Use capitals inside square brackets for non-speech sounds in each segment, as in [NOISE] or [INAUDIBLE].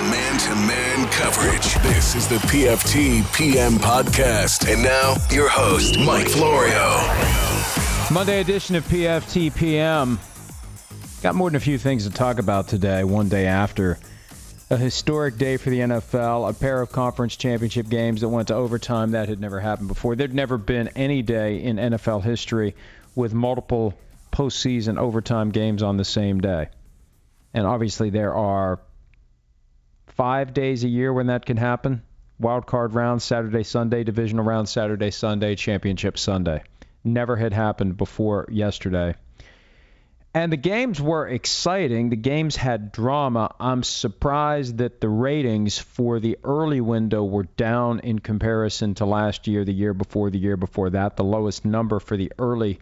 Man to man coverage. This is the PFT PM podcast. And now, your host, Mike Florio. Monday edition of PFT PM. Got more than a few things to talk about today, one day after a historic day for the NFL, a pair of conference championship games that went to overtime. That had never happened before. There'd never been any day in NFL history with multiple postseason overtime games on the same day. And obviously, there are five days a year when that can happen wild card round, Saturday, Sunday, divisional round, Saturday, Sunday, championship Sunday. Never had happened before yesterday. And the games were exciting. The games had drama. I'm surprised that the ratings for the early window were down in comparison to last year, the year before, the year before that. The lowest number for the early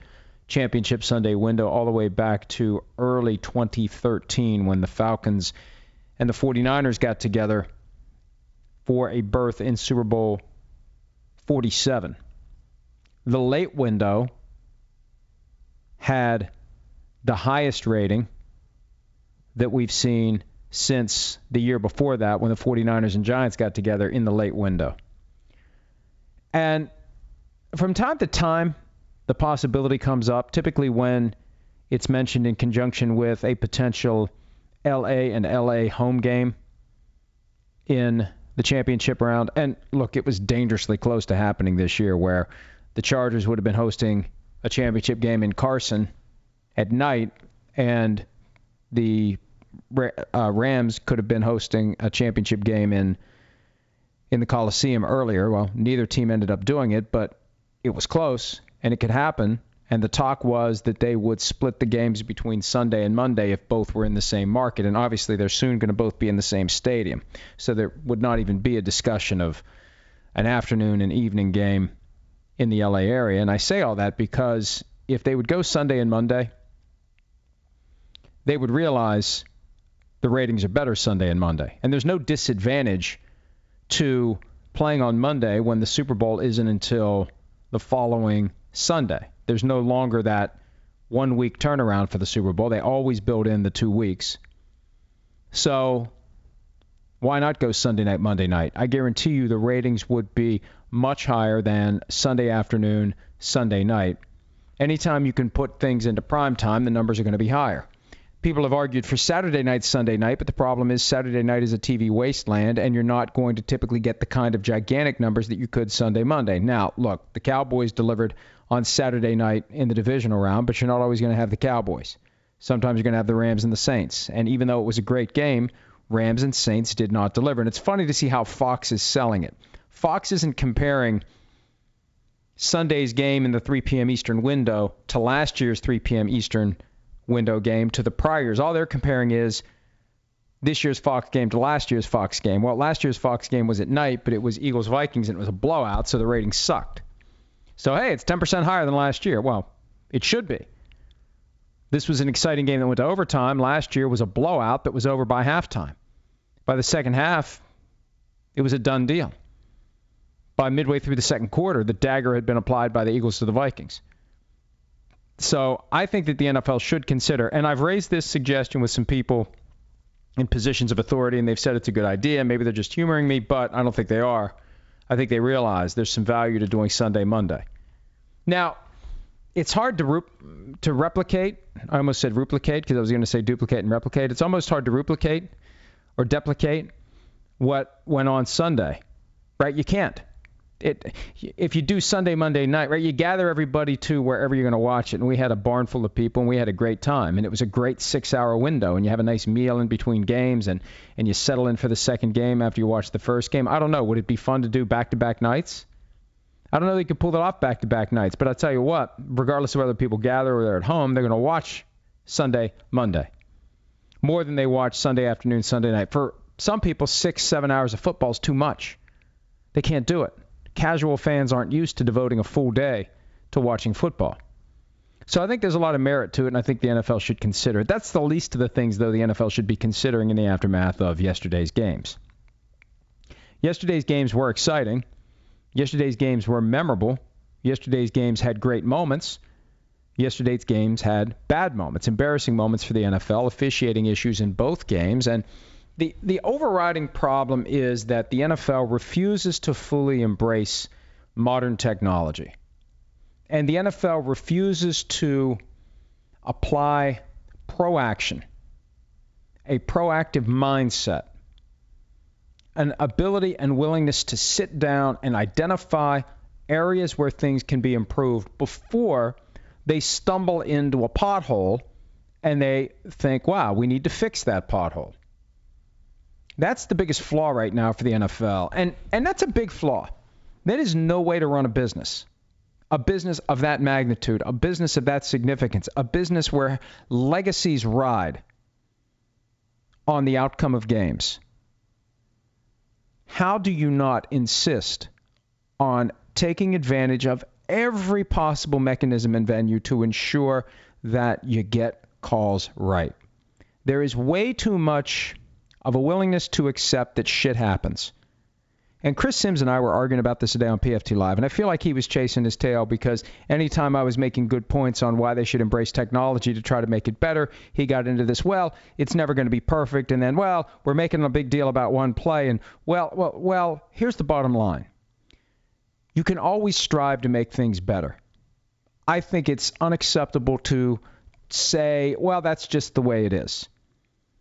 championship Sunday window, all the way back to early 2013 when the Falcons and the 49ers got together for a berth in Super Bowl 47. The late window had the highest rating that we've seen since the year before that when the 49ers and Giants got together in the late window. And from time to time, the possibility comes up, typically when it's mentioned in conjunction with a potential LA and LA home game in the championship round. And look, it was dangerously close to happening this year where the Chargers would have been hosting a championship game in Carson at night, and the uh, Rams could have been hosting a championship game in in the Coliseum earlier. Well, neither team ended up doing it, but it was close, and it could happen. And the talk was that they would split the games between Sunday and Monday if both were in the same market. And obviously, they're soon going to both be in the same stadium. So there would not even be a discussion of an afternoon and evening game in the LA area. And I say all that because if they would go Sunday and Monday, they would realize the ratings are better Sunday and Monday. And there's no disadvantage to playing on Monday when the Super Bowl isn't until the following Sunday. There's no longer that one week turnaround for the Super Bowl. They always build in the two weeks. So why not go Sunday night, Monday night? I guarantee you the ratings would be much higher than Sunday afternoon, Sunday night. Anytime you can put things into prime time, the numbers are going to be higher people have argued for Saturday night, Sunday night, but the problem is Saturday night is a TV wasteland, and you're not going to typically get the kind of gigantic numbers that you could Sunday, Monday. Now, look, the Cowboys delivered on Saturday night in the divisional round, but you're not always going to have the Cowboys. Sometimes you're going to have the Rams and the Saints. And even though it was a great game, Rams and Saints did not deliver. And it's funny to see how Fox is selling it. Fox isn't comparing Sunday's game in the 3 p.m. Eastern window to last year's 3 p.m. Eastern window game to the priors. All they're comparing is this year's Fox game to last year's Fox game. Well, last year's Fox game was at night, but it was Eagles Vikings and it was a blowout, so the ratings sucked. So hey, it's 10% higher than last year. Well, it should be. This was an exciting game that went to overtime. Last year was a blowout that was over by halftime. By the second half, it was a done deal. By midway through the second quarter, the dagger had been applied by the Eagles to the Vikings. So I think that the NFL should consider, and I've raised this suggestion with some people in positions of authority, and they've said it's a good idea. Maybe they're just humoring me, but I don't think they are. I think they realize there's some value to doing Sunday, Monday. Now, it's hard to to replicate. I almost said replicate because I was going to say duplicate and replicate. It's almost hard to replicate or duplicate what went on Sunday, right? You can't it if you do Sunday, Monday night, right? You gather everybody to wherever you're going to watch it, and we had a barn full of people, and we had a great time, and it was a great six-hour window, and you have a nice meal in between games, and and you settle in for the second game after you watch the first game. I don't know, would it be fun to do back-to-back nights? I don't know that you could pull that off back-to-back nights, but I tell you what, regardless of whether people gather or they're at home, they're going to watch Sunday, Monday, more than they watch Sunday afternoon, Sunday night. For some people, six, seven hours of football is too much. They can't do it casual fans aren't used to devoting a full day to watching football. So I think there's a lot of merit to it, and I think the NFL should consider it. That's the least of the things, though, the NFL should be considering in the aftermath of yesterday's games. Yesterday's games were exciting. Yesterday's games were memorable. Yesterday's games had great moments. Yesterday's games had bad moments, embarrassing moments for the NFL, officiating issues in both games, and The, the overriding problem is that the NFL refuses to fully embrace modern technology. And the NFL refuses to apply proaction, a proactive mindset, an ability and willingness to sit down and identify areas where things can be improved before they stumble into a pothole and they think, wow, we need to fix that pothole. That's the biggest flaw right now for the NFL. And and that's a big flaw. That is no way to run a business. A business of that magnitude, a business of that significance, a business where legacies ride on the outcome of games. How do you not insist on taking advantage of every possible mechanism and venue to ensure that you get calls right? There is way too much of a willingness to accept that shit happens. And Chris Sims and I were arguing about this today on PFT Live, and I feel like he was chasing his tail because anytime I was making good points on why they should embrace technology to try to make it better, he got into this, well, it's never going to be perfect, and then, well, we're making a big deal about one play, and well, well, well, here's the bottom line. You can always strive to make things better. I think it's unacceptable to say, well, that's just the way it is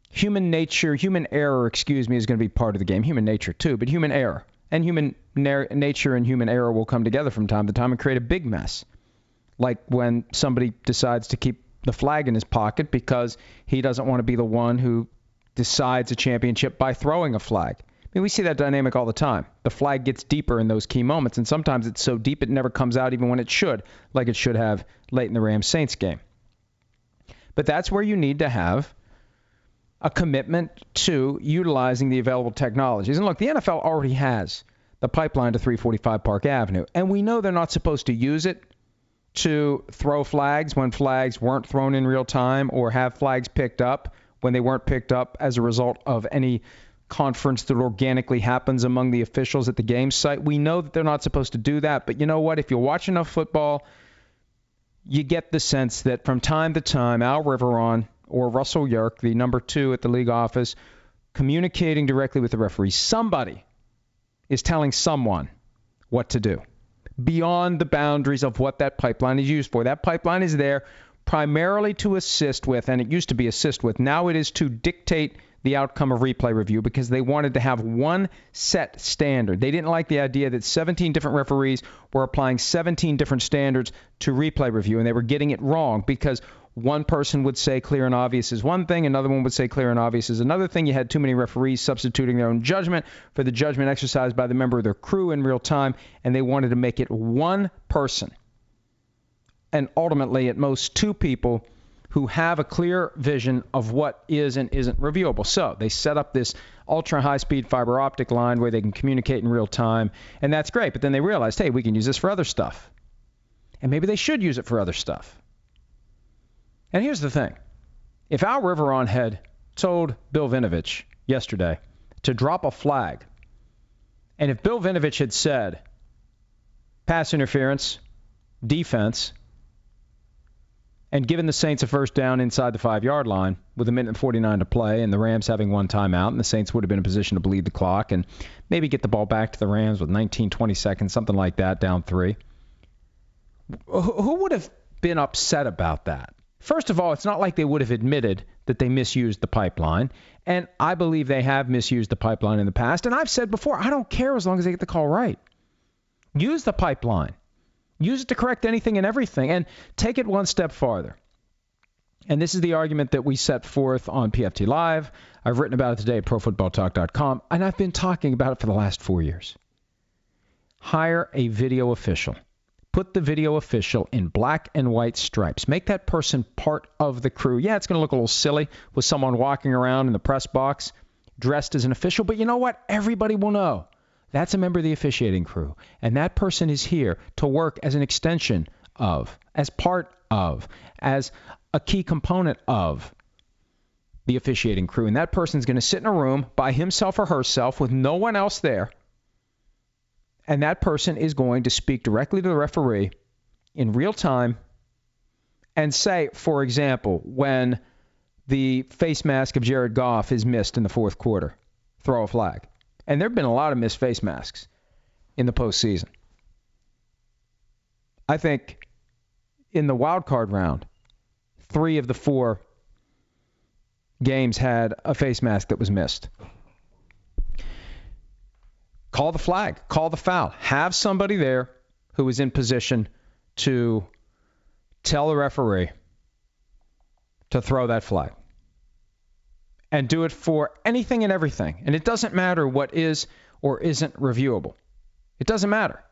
human nature, human error, excuse me, is going to be part of the game. Human nature too, but human error and human na- nature and human error will come together from time to time and create a big mess. Like when somebody decides to keep the flag in his pocket because he doesn't want to be the one who decides a championship by throwing a flag. I mean, we see that dynamic all the time. The flag gets deeper in those key moments, and sometimes it's so deep it never comes out even when it should, like it should have late in the Rams Saints game. But that's where you need to have a commitment to utilizing the available technologies. And look, the NFL already has the pipeline to 345 Park Avenue, and we know they're not supposed to use it to throw flags when flags weren't thrown in real time or have flags picked up when they weren't picked up as a result of any conference that organically happens among the officials at the game site. We know that they're not supposed to do that, but you know what? If you watch enough football, you get the sense that from time to time, Al Riveron or Russell Yurk, the number two at the league office, communicating directly with the referee. Somebody is telling someone what to do beyond the boundaries of what that pipeline is used for. That pipeline is there primarily to assist with, and it used to be assist with, now it is to dictate the outcome of replay review because they wanted to have one set standard. They didn't like the idea that 17 different referees were applying 17 different standards to replay review, and they were getting it wrong because one person would say clear and obvious is one thing, another one would say clear and obvious is another thing. You had too many referees substituting their own judgment for the judgment exercised by the member of their crew in real time, and they wanted to make it one person. And ultimately, at most, two people who have a clear vision of what is and isn't reviewable. So they set up this ultra high speed fiber optic line where they can communicate in real time, and that's great. But then they realized, hey, we can use this for other stuff. And maybe they should use it for other stuff. And here's the thing if Al Riveron had told Bill Vinovich yesterday to drop a flag, and if Bill Vinovich had said pass interference, defense, and given the Saints a first down inside the five yard line with a minute and 49 to play, and the Rams having one timeout, and the Saints would have been in position to bleed the clock and maybe get the ball back to the Rams with 19, 20 seconds, something like that, down three. Who would have been upset about that? First of all, it's not like they would have admitted that they misused the pipeline. And I believe they have misused the pipeline in the past. And I've said before, I don't care as long as they get the call right. Use the pipeline, use it to correct anything and everything, and take it one step farther. And this is the argument that we set forth on PFT Live. I've written about it today at ProFootballTalk.com, and I've been talking about it for the last four years. Hire a video official put the video official in black and white stripes. Make that person part of the crew. Yeah, it's going to look a little silly with someone walking around in the press box dressed as an official, but you know what? Everybody will know. That's a member of the officiating crew. And that person is here to work as an extension of, as part of, as a key component of the officiating crew. And that person's going to sit in a room by himself or herself with no one else there and that person is going to speak directly to the referee in real time and say, for example, when the face mask of Jared Goff is missed in the fourth quarter. Throw a flag. And there have been a lot of missed face masks in the postseason. I think in the wild card round, three of the four games had a face mask that was missed. Call the flag, call the foul. Have somebody there who is in position to tell the referee to throw that flag. And do it for anything and everything. And it doesn't matter what is or isn't reviewable. It doesn't matter.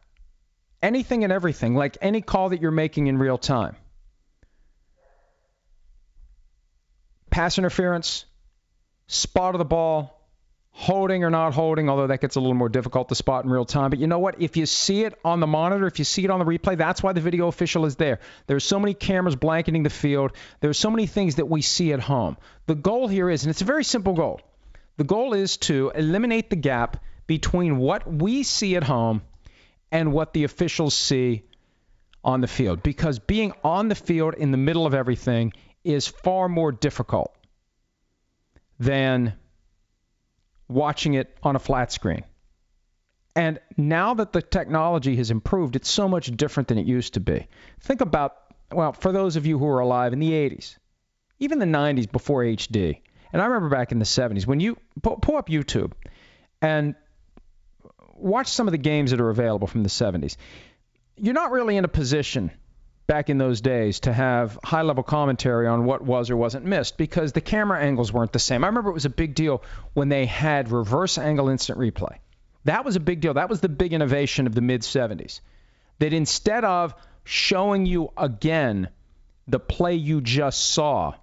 Anything and everything, like any call that you're making in real time. Pass interference, spot of the ball, holding or not holding, although that gets a little more difficult to spot in real time. But you know what? If you see it on the monitor, if you see it on the replay, that's why the video official is there. There's so many cameras blanketing the field. There's so many things that we see at home. The goal here is, and it's a very simple goal, the goal is to eliminate the gap between what we see at home and what the officials see on the field. Because being on the field in the middle of everything is far more difficult than watching it on a flat screen. And now that the technology has improved, it's so much different than it used to be. Think about, well, for those of you who are alive in the 80s, even the 90s before HD, and I remember back in the 70s, when you pull, up YouTube and watch some of the games that are available from the 70s, you're not really in a position back in those days to have high level commentary on what was or wasn't missed because the camera angles weren't the same. I remember it was a big deal when they had reverse angle instant replay. That was a big deal. That was the big innovation of the mid 70s. That instead of showing you again the play you just saw,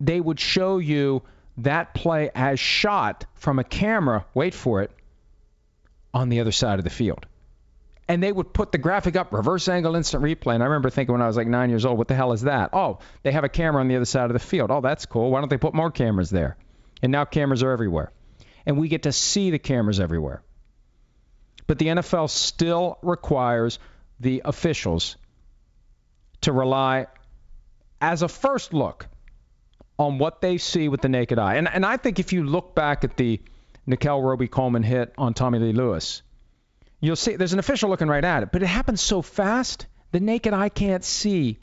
they would show you that play as shot from a camera, wait for it, on the other side of the field and they would put the graphic up, reverse angle instant replay. And I remember thinking when I was like nine years old, what the hell is that? Oh, they have a camera on the other side of the field. Oh, that's cool. Why don't they put more cameras there? And now cameras are everywhere. And we get to see the cameras everywhere. But the NFL still requires the officials to rely as a first look on what they see with the naked eye. And, and I think if you look back at the Nickell Robey-Coleman hit on Tommy Lee Lewis, you'll see there's an official looking right at it, but it happens so fast, the naked eye can't see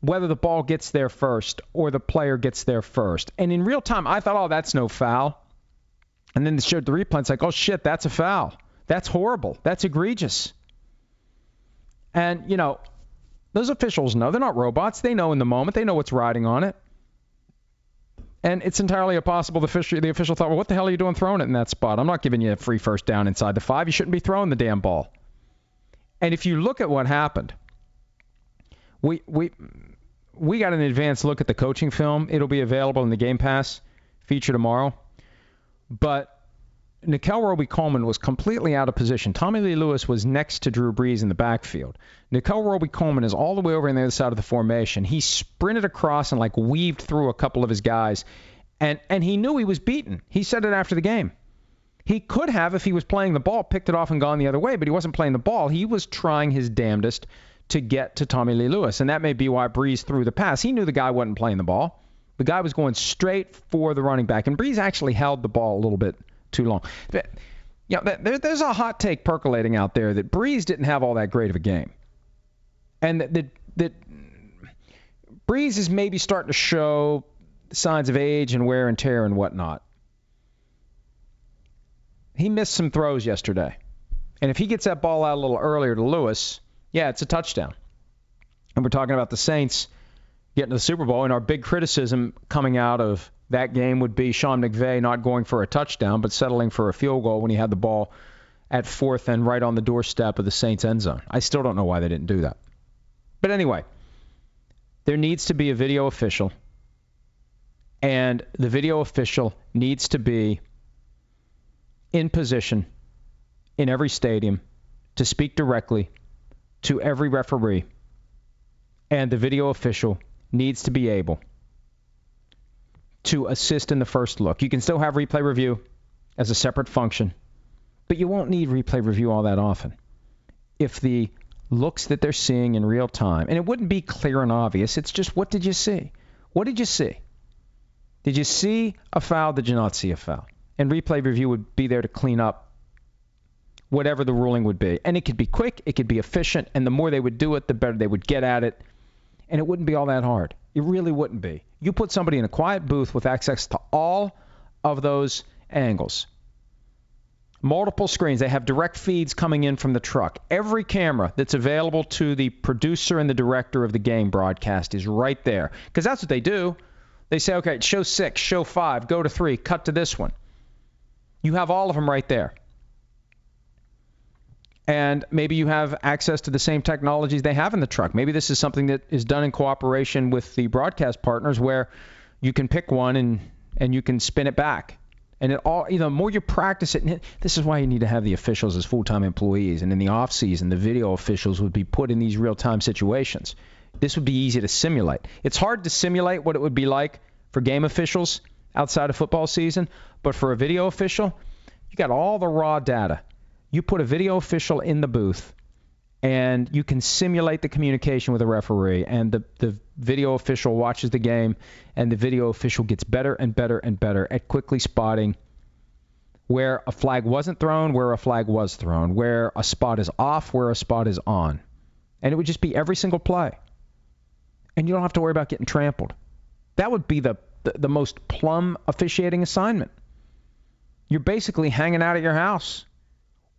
whether the ball gets there first or the player gets there first. And in real time, I thought, oh, that's no foul. And then they showed the replay. It's like, oh, shit, that's a foul. That's horrible. That's egregious. And, you know, those officials know. They're not robots. They know in the moment. They know what's riding on it. And it's entirely possible the official, the official thought, well, what the hell are you doing throwing it in that spot? I'm not giving you a free first down inside the five. You shouldn't be throwing the damn ball. And if you look at what happened, we we we got an advanced look at the coaching film. It'll be available in the Game Pass feature tomorrow. But Nickell Robey-Coleman was completely out of position. Tommy Lee Lewis was next to Drew Brees in the backfield. Nickell Robey-Coleman is all the way over on the other side of the formation. He sprinted across and like weaved through a couple of his guys, and and he knew he was beaten. He said it after the game. He could have, if he was playing the ball, picked it off and gone the other way, but he wasn't playing the ball. He was trying his damnedest to get to Tommy Lee Lewis, and that may be why Brees threw the pass. He knew the guy wasn't playing the ball. The guy was going straight for the running back, and Brees actually held the ball a little bit too long. But, you know, there, there's a hot take percolating out there that Brees didn't have all that great of a game, and that that, that Brees is maybe starting to show signs of age and wear and tear and whatnot. He missed some throws yesterday, and if he gets that ball out a little earlier to Lewis, yeah, it's a touchdown. And we're talking about the Saints getting to the Super Bowl, and our big criticism coming out of that game would be Sean McVay not going for a touchdown, but settling for a field goal when he had the ball at fourth and right on the doorstep of the Saints end zone. I still don't know why they didn't do that. But anyway, there needs to be a video official, and the video official needs to be in position in every stadium to speak directly to every referee, and the video official needs to be able to assist in the first look. You can still have replay review as a separate function, but you won't need replay review all that often. If the looks that they're seeing in real time, and it wouldn't be clear and obvious, it's just what did you see? What did you see? Did you see a foul? Did you not see a foul? And replay review would be there to clean up whatever the ruling would be. And it could be quick, it could be efficient, and the more they would do it, the better they would get at it. And it wouldn't be all that hard. It really wouldn't be. You put somebody in a quiet booth with access to all of those angles. Multiple screens. They have direct feeds coming in from the truck. Every camera that's available to the producer and the director of the game broadcast is right there. Because that's what they do. They say, okay, show six, show five, go to three, cut to this one. You have all of them right there. And maybe you have access to the same technologies they have in the truck. Maybe this is something that is done in cooperation with the broadcast partners where you can pick one and, and you can spin it back. And it all, you know, the more you practice it, this is why you need to have the officials as full-time employees. And in the off season, the video officials would be put in these real-time situations. This would be easy to simulate. It's hard to simulate what it would be like for game officials outside of football season, but for a video official, you got all the raw data. You put a video official in the booth and you can simulate the communication with a referee and the, the video official watches the game and the video official gets better and better and better at quickly spotting where a flag wasn't thrown, where a flag was thrown, where a spot is off, where a spot is on. And it would just be every single play and you don't have to worry about getting trampled. That would be the, the, the most plum officiating assignment. You're basically hanging out at your house,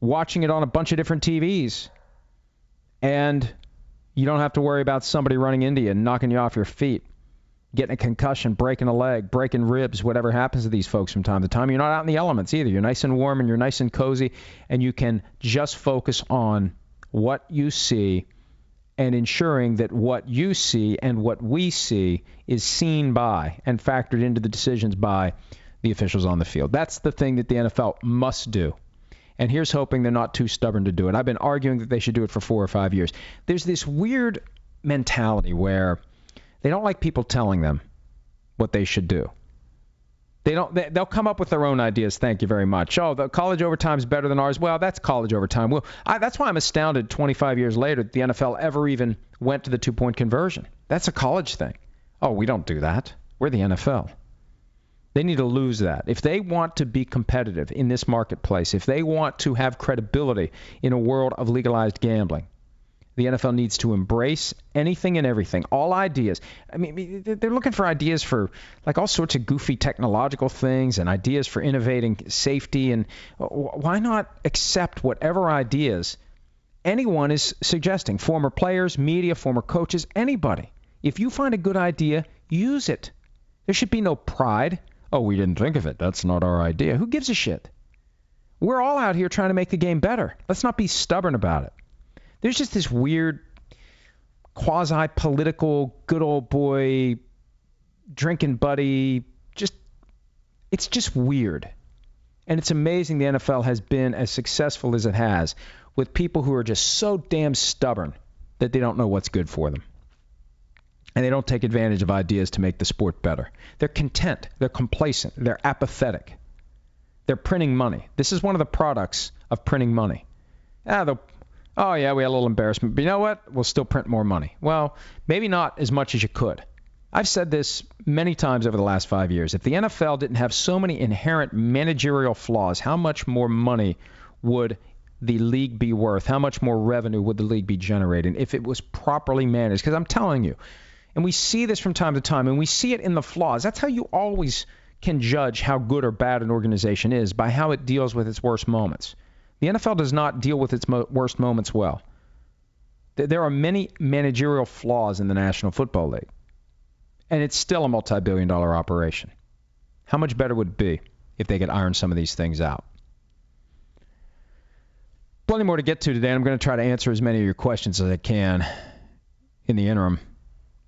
watching it on a bunch of different TVs, and you don't have to worry about somebody running into you and knocking you off your feet, getting a concussion, breaking a leg, breaking ribs, whatever happens to these folks from time to time. You're not out in the elements either. You're nice and warm and you're nice and cozy, and you can just focus on what you see and ensuring that what you see and what we see is seen by and factored into the decisions by the officials on the field. That's the thing that the NFL must do. And here's hoping they're not too stubborn to do it. I've been arguing that they should do it for four or five years. There's this weird mentality where they don't like people telling them what they should do. They don't. They, will come up with their own ideas. Thank you very much. Oh, the college overtime is better than ours. Well, that's college overtime. Well, I, that's why I'm astounded. 25 years later, that the NFL ever even went to the two-point conversion. That's a college thing. Oh, we don't do that. We're the NFL. They need to lose that. If they want to be competitive in this marketplace, if they want to have credibility in a world of legalized gambling, the NFL needs to embrace anything and everything, all ideas. I mean, they're looking for ideas for like all sorts of goofy technological things and ideas for innovating safety. And uh, why not accept whatever ideas anyone is suggesting? Former players, media, former coaches, anybody. If you find a good idea, use it. There should be no pride. Oh, we didn't think of it. That's not our idea. Who gives a shit? We're all out here trying to make the game better. Let's not be stubborn about it there's just this weird quasi political good old boy drinking buddy just it's just weird and it's amazing the NFL has been as successful as it has with people who are just so damn stubborn that they don't know what's good for them and they don't take advantage of ideas to make the sport better they're content they're complacent they're apathetic they're printing money this is one of the products of printing money ah, oh, yeah, we had a little embarrassment. But you know what? We'll still print more money. Well, maybe not as much as you could. I've said this many times over the last five years. If the NFL didn't have so many inherent managerial flaws, how much more money would the league be worth? How much more revenue would the league be generating if it was properly managed? Because I'm telling you, and we see this from time to time, and we see it in the flaws. That's how you always can judge how good or bad an organization is by how it deals with its worst moments. The NFL does not deal with its mo- worst moments well. There are many managerial flaws in the National Football League, and it's still a multi billion dollar operation. How much better would it be if they could iron some of these things out? Plenty more to get to today. I'm going to try to answer as many of your questions as I can in the interim.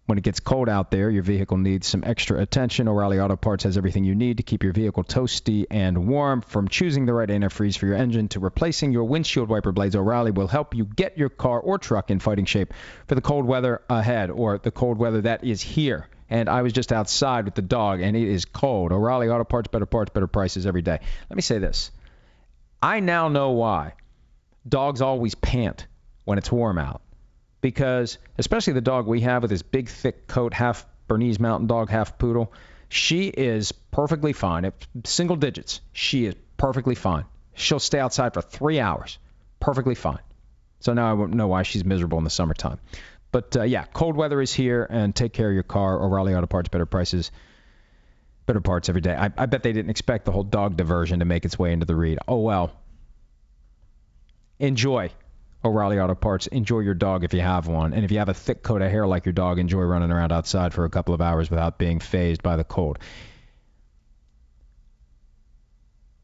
When it gets cold out there, your vehicle needs some extra attention. O'Reilly Auto Parts has everything you need to keep your vehicle toasty and warm. From choosing the right antifreeze for your engine to replacing your windshield wiper blades, O'Reilly will help you get your car or truck in fighting shape for the cold weather ahead or the cold weather that is here. And I was just outside with the dog, and it is cold. O'Reilly Auto Parts, better parts, better prices every day. Let me say this I now know why dogs always pant when it's warm out because especially the dog we have with his big thick coat half Bernese Mountain Dog, half poodle. She is perfectly fine. At single digits, she is perfectly fine. She'll stay outside for three hours. Perfectly fine. So now I won't know why she's miserable in the summertime. But uh, yeah, cold weather is here, and take care of your car. O'Reilly Auto Parts, better prices, better parts every day. I, I bet they didn't expect the whole dog diversion to make its way into the read. Oh well. Enjoy O'Reilly Auto Parts. Enjoy your dog if you have one. And if you have a thick coat of hair like your dog, enjoy running around outside for a couple of hours without being phased by the cold.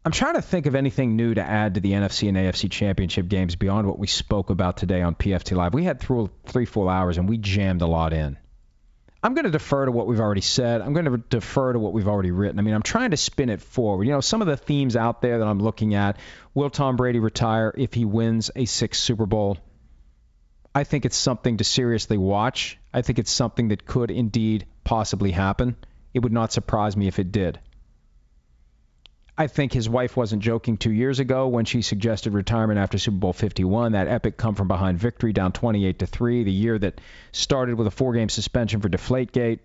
I'm trying to think of anything new to add to the NFC and AFC championship games beyond what we spoke about today on PFT Live. We had through three full hours and we jammed a lot in. I'm going to defer to what we've already said. I'm going to defer to what we've already written. I mean, I'm trying to spin it forward. You know, some of the themes out there that I'm looking at will Tom Brady retire if he wins a sixth Super Bowl? I think it's something to seriously watch. I think it's something that could indeed possibly happen. It would not surprise me if it did. I think his wife wasn't joking two years ago when she suggested retirement after Super Bowl 51. That epic come from behind victory down 28 to three, the year that started with a four-game suspension for Deflategate.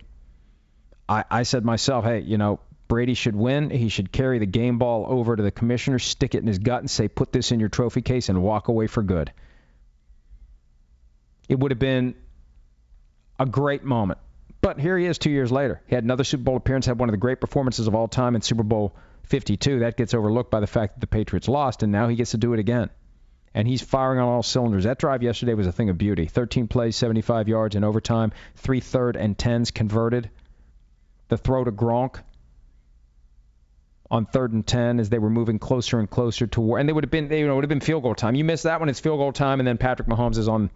I, I said myself, hey, you know, Brady should win. He should carry the game ball over to the commissioner, stick it in his gut, and say, put this in your trophy case and walk away for good. It would have been a great moment. But here he is two years later. He had another Super Bowl appearance, had one of the great performances of all time in Super Bowl 52. That gets overlooked by the fact that the Patriots lost, and now he gets to do it again. And he's firing on all cylinders. That drive yesterday was a thing of beauty. 13 plays, 75 yards in overtime, three third and tens converted. The throw to Gronk on third and ten as they were moving closer and closer to war, and they would have been, you know, would have been field goal time. You miss that one, it's field goal time, and then Patrick Mahomes is on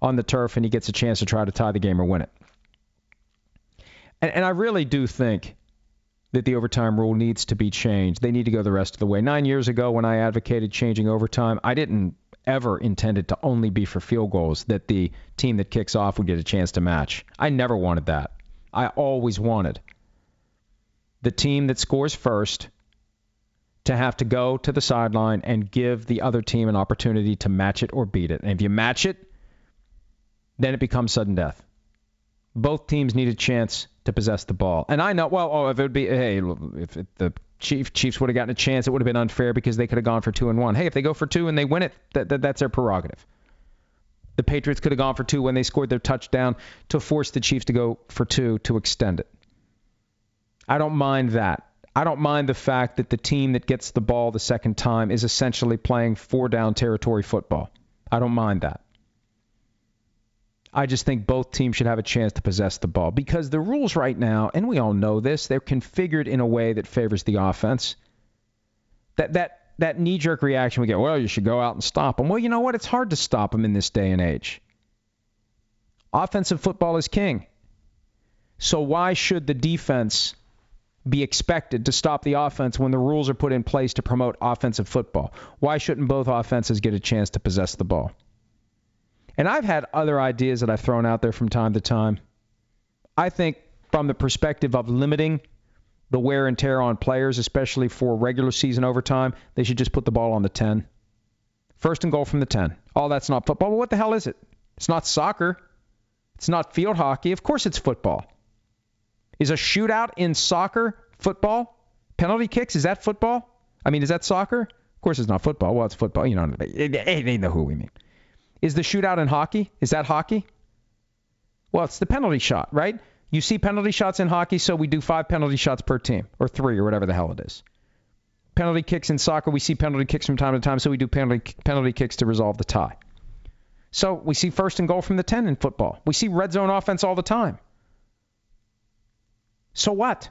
on the turf and he gets a chance to try to tie the game or win it. And, and I really do think that the overtime rule needs to be changed. They need to go the rest of the way. Nine years ago, when I advocated changing overtime, I didn't ever intend it to only be for field goals, that the team that kicks off would get a chance to match. I never wanted that. I always wanted the team that scores first to have to go to the sideline and give the other team an opportunity to match it or beat it. And if you match it, then it becomes sudden death. Both teams need a chance to possess the ball. And I know, well, oh, if it would be, hey, if it, the Chief, Chiefs would have gotten a chance, it would have been unfair because they could have gone for two and one. Hey, if they go for two and they win it, that, that, that's their prerogative. The Patriots could have gone for two when they scored their touchdown to force the Chiefs to go for two to extend it. I don't mind that. I don't mind the fact that the team that gets the ball the second time is essentially playing four down territory football. I don't mind that. I just think both teams should have a chance to possess the ball because the rules right now, and we all know this, they're configured in a way that favors the offense. That that that knee-jerk reaction we get, well, you should go out and stop them. Well, you know what? It's hard to stop them in this day and age. Offensive football is king. So why should the defense be expected to stop the offense when the rules are put in place to promote offensive football? Why shouldn't both offenses get a chance to possess the ball? And I've had other ideas that I've thrown out there from time to time. I think from the perspective of limiting the wear and tear on players, especially for regular season overtime, they should just put the ball on the 10. First and goal from the 10. Oh, that's not football. Well, what the hell is it? It's not soccer. It's not field hockey. Of course it's football. Is a shootout in soccer football? Penalty kicks, is that football? I mean, is that soccer? Of course it's not football. Well, it's football. You know, they know who we mean. Is the shootout in hockey? Is that hockey? Well, it's the penalty shot, right? You see penalty shots in hockey, so we do five penalty shots per team, or three, or whatever the hell it is. Penalty kicks in soccer, we see penalty kicks from time to time, so we do penalty, penalty kicks to resolve the tie. So we see first and goal from the 10 in football. We see red zone offense all the time. So what?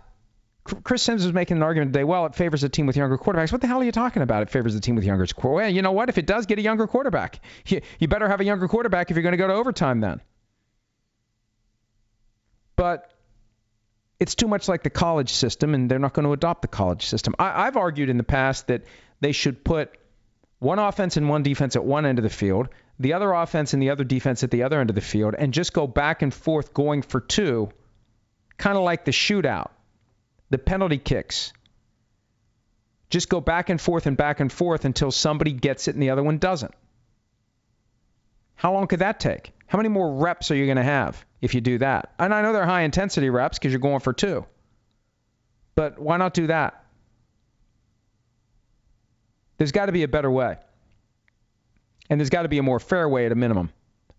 Chris Sims was making an argument today. Well, it favors a team with younger quarterbacks. What the hell are you talking about? It favors a team with younger quarterbacks. Well, you know what? If it does, get a younger quarterback. [LAUGHS] You, you better have a younger quarterback if you're going to go to overtime then. But it's too much like the college system, and they're not going to adopt the college system. I, I've argued in the past that they should put one offense and one defense at one end of the field, the other offense and the other defense at the other end of the field, and just go back and forth going for two, kind of like the shootout the penalty kicks. Just go back and forth and back and forth until somebody gets it and the other one doesn't. How long could that take? How many more reps are you going to have? if you do that. And I know they're high intensity reps because you're going for two. But why not do that? There's got to be a better way. And there's got to be a more fair way at a minimum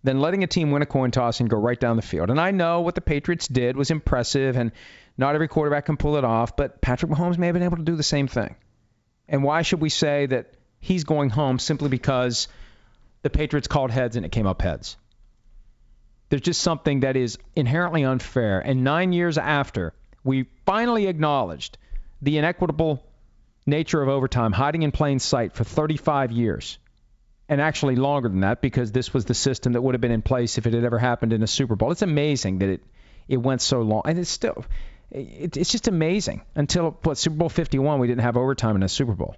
than letting a team win a coin toss and go right down the field. And I know what the Patriots did was impressive, and not every quarterback can pull it off, but Patrick Mahomes may have been able to do the same thing. And why should we say that he's going home simply because the Patriots called heads and it came up heads? There's just something that is inherently unfair. And nine years after, we finally acknowledged the inequitable nature of overtime hiding in plain sight for 35 years and actually longer than that because this was the system that would have been in place if it had ever happened in a Super Bowl. It's amazing that it it went so long, and it's still it, it's just amazing until what Super Bowl 51 we didn't have overtime in a Super Bowl.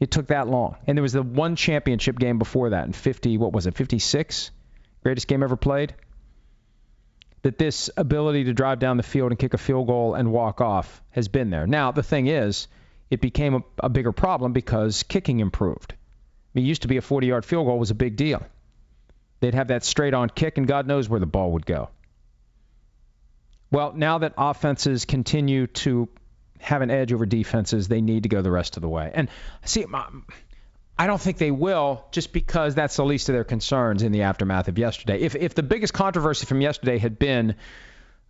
It took that long, and there was the one championship game before that in 50 what was it 56, greatest game ever played. That this ability to drive down the field and kick a field goal and walk off has been there. Now the thing is, it became a, a bigger problem because kicking improved it used to be a 40 yard field goal was a big deal. They'd have that straight on kick, and God knows where the ball would go. Well, now that offenses continue to have an edge over defenses, they need to go the rest of the way. And see, I don't think they will just because that's the least of their concerns in the aftermath of yesterday. If, if the biggest controversy from yesterday had been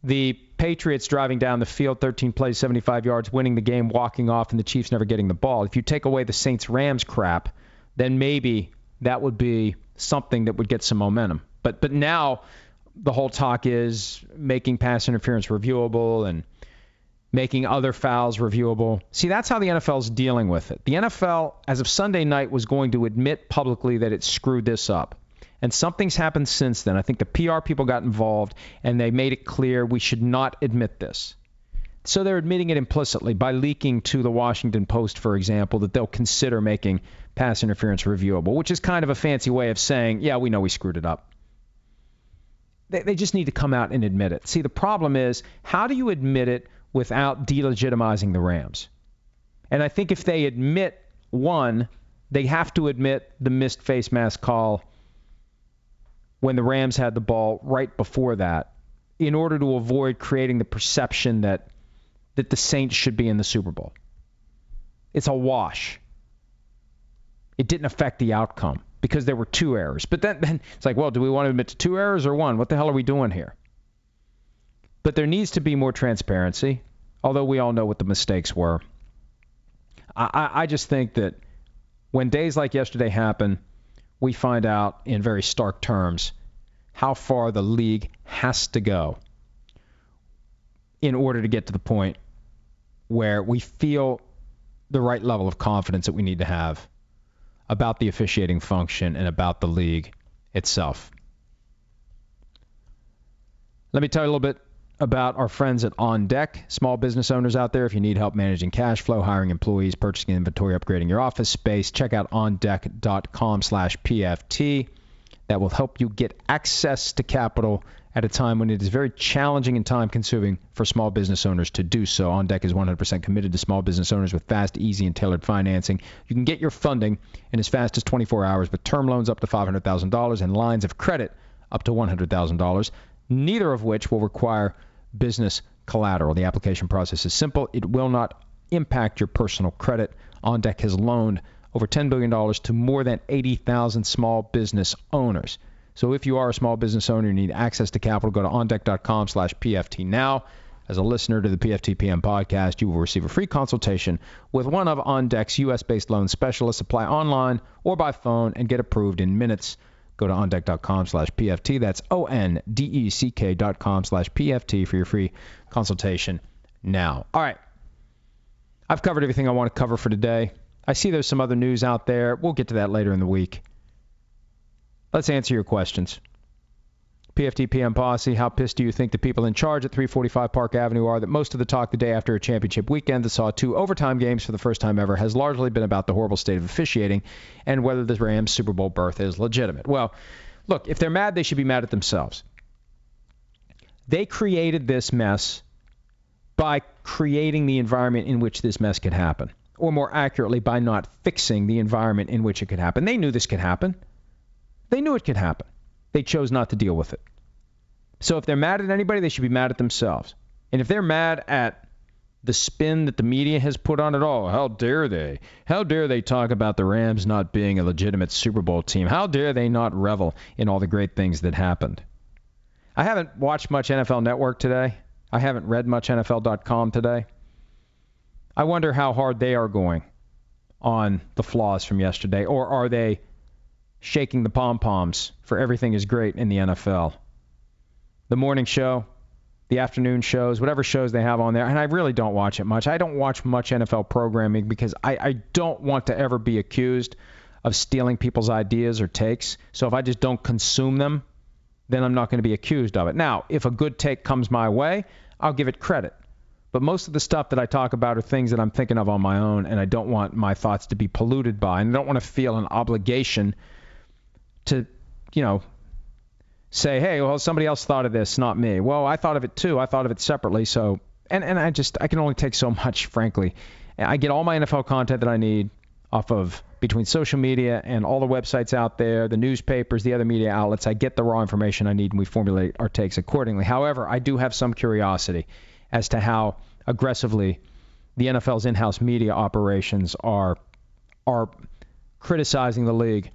the Patriots driving down the field 13 plays, 75 yards, winning the game, walking off, and the Chiefs never getting the ball, if you take away the Saints Rams crap, then maybe that would be something that would get some momentum. But but now the whole talk is making pass interference reviewable and making other fouls reviewable. See, that's how the NFL is dealing with it. The NFL, as of Sunday night, was going to admit publicly that it screwed this up. And something's happened since then. I think the PR people got involved and they made it clear we should not admit this. So they're admitting it implicitly by leaking to the Washington Post, for example, that they'll consider making pass interference reviewable, which is kind of a fancy way of saying, yeah, we know we screwed it up. They, they just need to come out and admit it. See, the problem is, how do you admit it without delegitimizing the Rams? And I think if they admit one, they have to admit the missed face mask call when the Rams had the ball right before that in order to avoid creating the perception that that the Saints should be in the Super Bowl. It's a wash. It didn't affect the outcome because there were two errors. But then, then it's like, well, do we want to admit to two errors or one? What the hell are we doing here? But there needs to be more transparency, although we all know what the mistakes were. I, I, I just think that when days like yesterday happen, we find out in very stark terms how far the league has to go in order to get to the point where we feel the right level of confidence that we need to have about the officiating function and about the league itself. Let me tell you a little bit about our friends at On Deck. Small business owners out there, if you need help managing cash flow, hiring employees, purchasing inventory, upgrading your office space, check out ondeck.com/pft. That will help you get access to capital at a time when it is very challenging and time consuming for small business owners to do so. On Deck is 100% committed to small business owners with fast, easy, and tailored financing. You can get your funding in as fast as 24 hours with term loans up to $500,000 and lines of credit up to $100,000, neither of which will require business collateral. The application process is simple, it will not impact your personal credit. On Deck has loaned over $10 billion to more than 80,000 small business owners. So if you are a small business owner and need access to capital, go to ondeck.com slash PFT now. As a listener to the PFTPM podcast, you will receive a free consultation with one of OnDeck's U.S.-based loan specialists. Apply online or by phone and get approved in minutes. Go to ondeck.com slash PFT. That's O-N-D-E-C-K dot com slash PFT for your free consultation now. All right. I've covered everything I want to cover for today. I see there's some other news out there. We'll get to that later in the week. Let's answer your questions. PFTPM Posse, how pissed do you think the people in charge at 345 Park Avenue are that most of the talk the day after a championship weekend that saw two overtime games for the first time ever has largely been about the horrible state of officiating and whether the Rams Super Bowl berth is legitimate? Well, look, if they're mad, they should be mad at themselves. They created this mess by creating the environment in which this mess could happen, or more accurately, by not fixing the environment in which it could happen. They knew this could happen. They knew it could happen. They chose not to deal with it. So if they're mad at anybody, they should be mad at themselves. And if they're mad at the spin that the media has put on it all, how dare they? How dare they talk about the Rams not being a legitimate Super Bowl team? How dare they not revel in all the great things that happened? I haven't watched much NFL Network today. I haven't read much NFL.com today. I wonder how hard they are going on the flaws from yesterday, or are they shaking the pom poms for everything is great in the NFL? The morning show, the afternoon shows, whatever shows they have on there, and I really don't watch it much. I don't watch much NFL programming because I, I don't want to ever be accused of stealing people's ideas or takes. So if I just don't consume them, then I'm not going to be accused of it. Now, if a good take comes my way, I'll give it credit. But most of the stuff that I talk about are things that I'm thinking of on my own, and I don't want my thoughts to be polluted by, and I don't want to feel an obligation to, you know, say, hey, well, somebody else thought of this, not me. Well, I thought of it too. I thought of it separately. So, and, and I just, I can only take so [LAUGHS] much, frankly. I get all my NFL content that I need off of between social media and all the websites out there, the newspapers, the other media outlets. I get the raw information I need and we formulate our takes accordingly. However, I do have some curiosity as to how aggressively the NFL's in-house media operations are are criticizing the league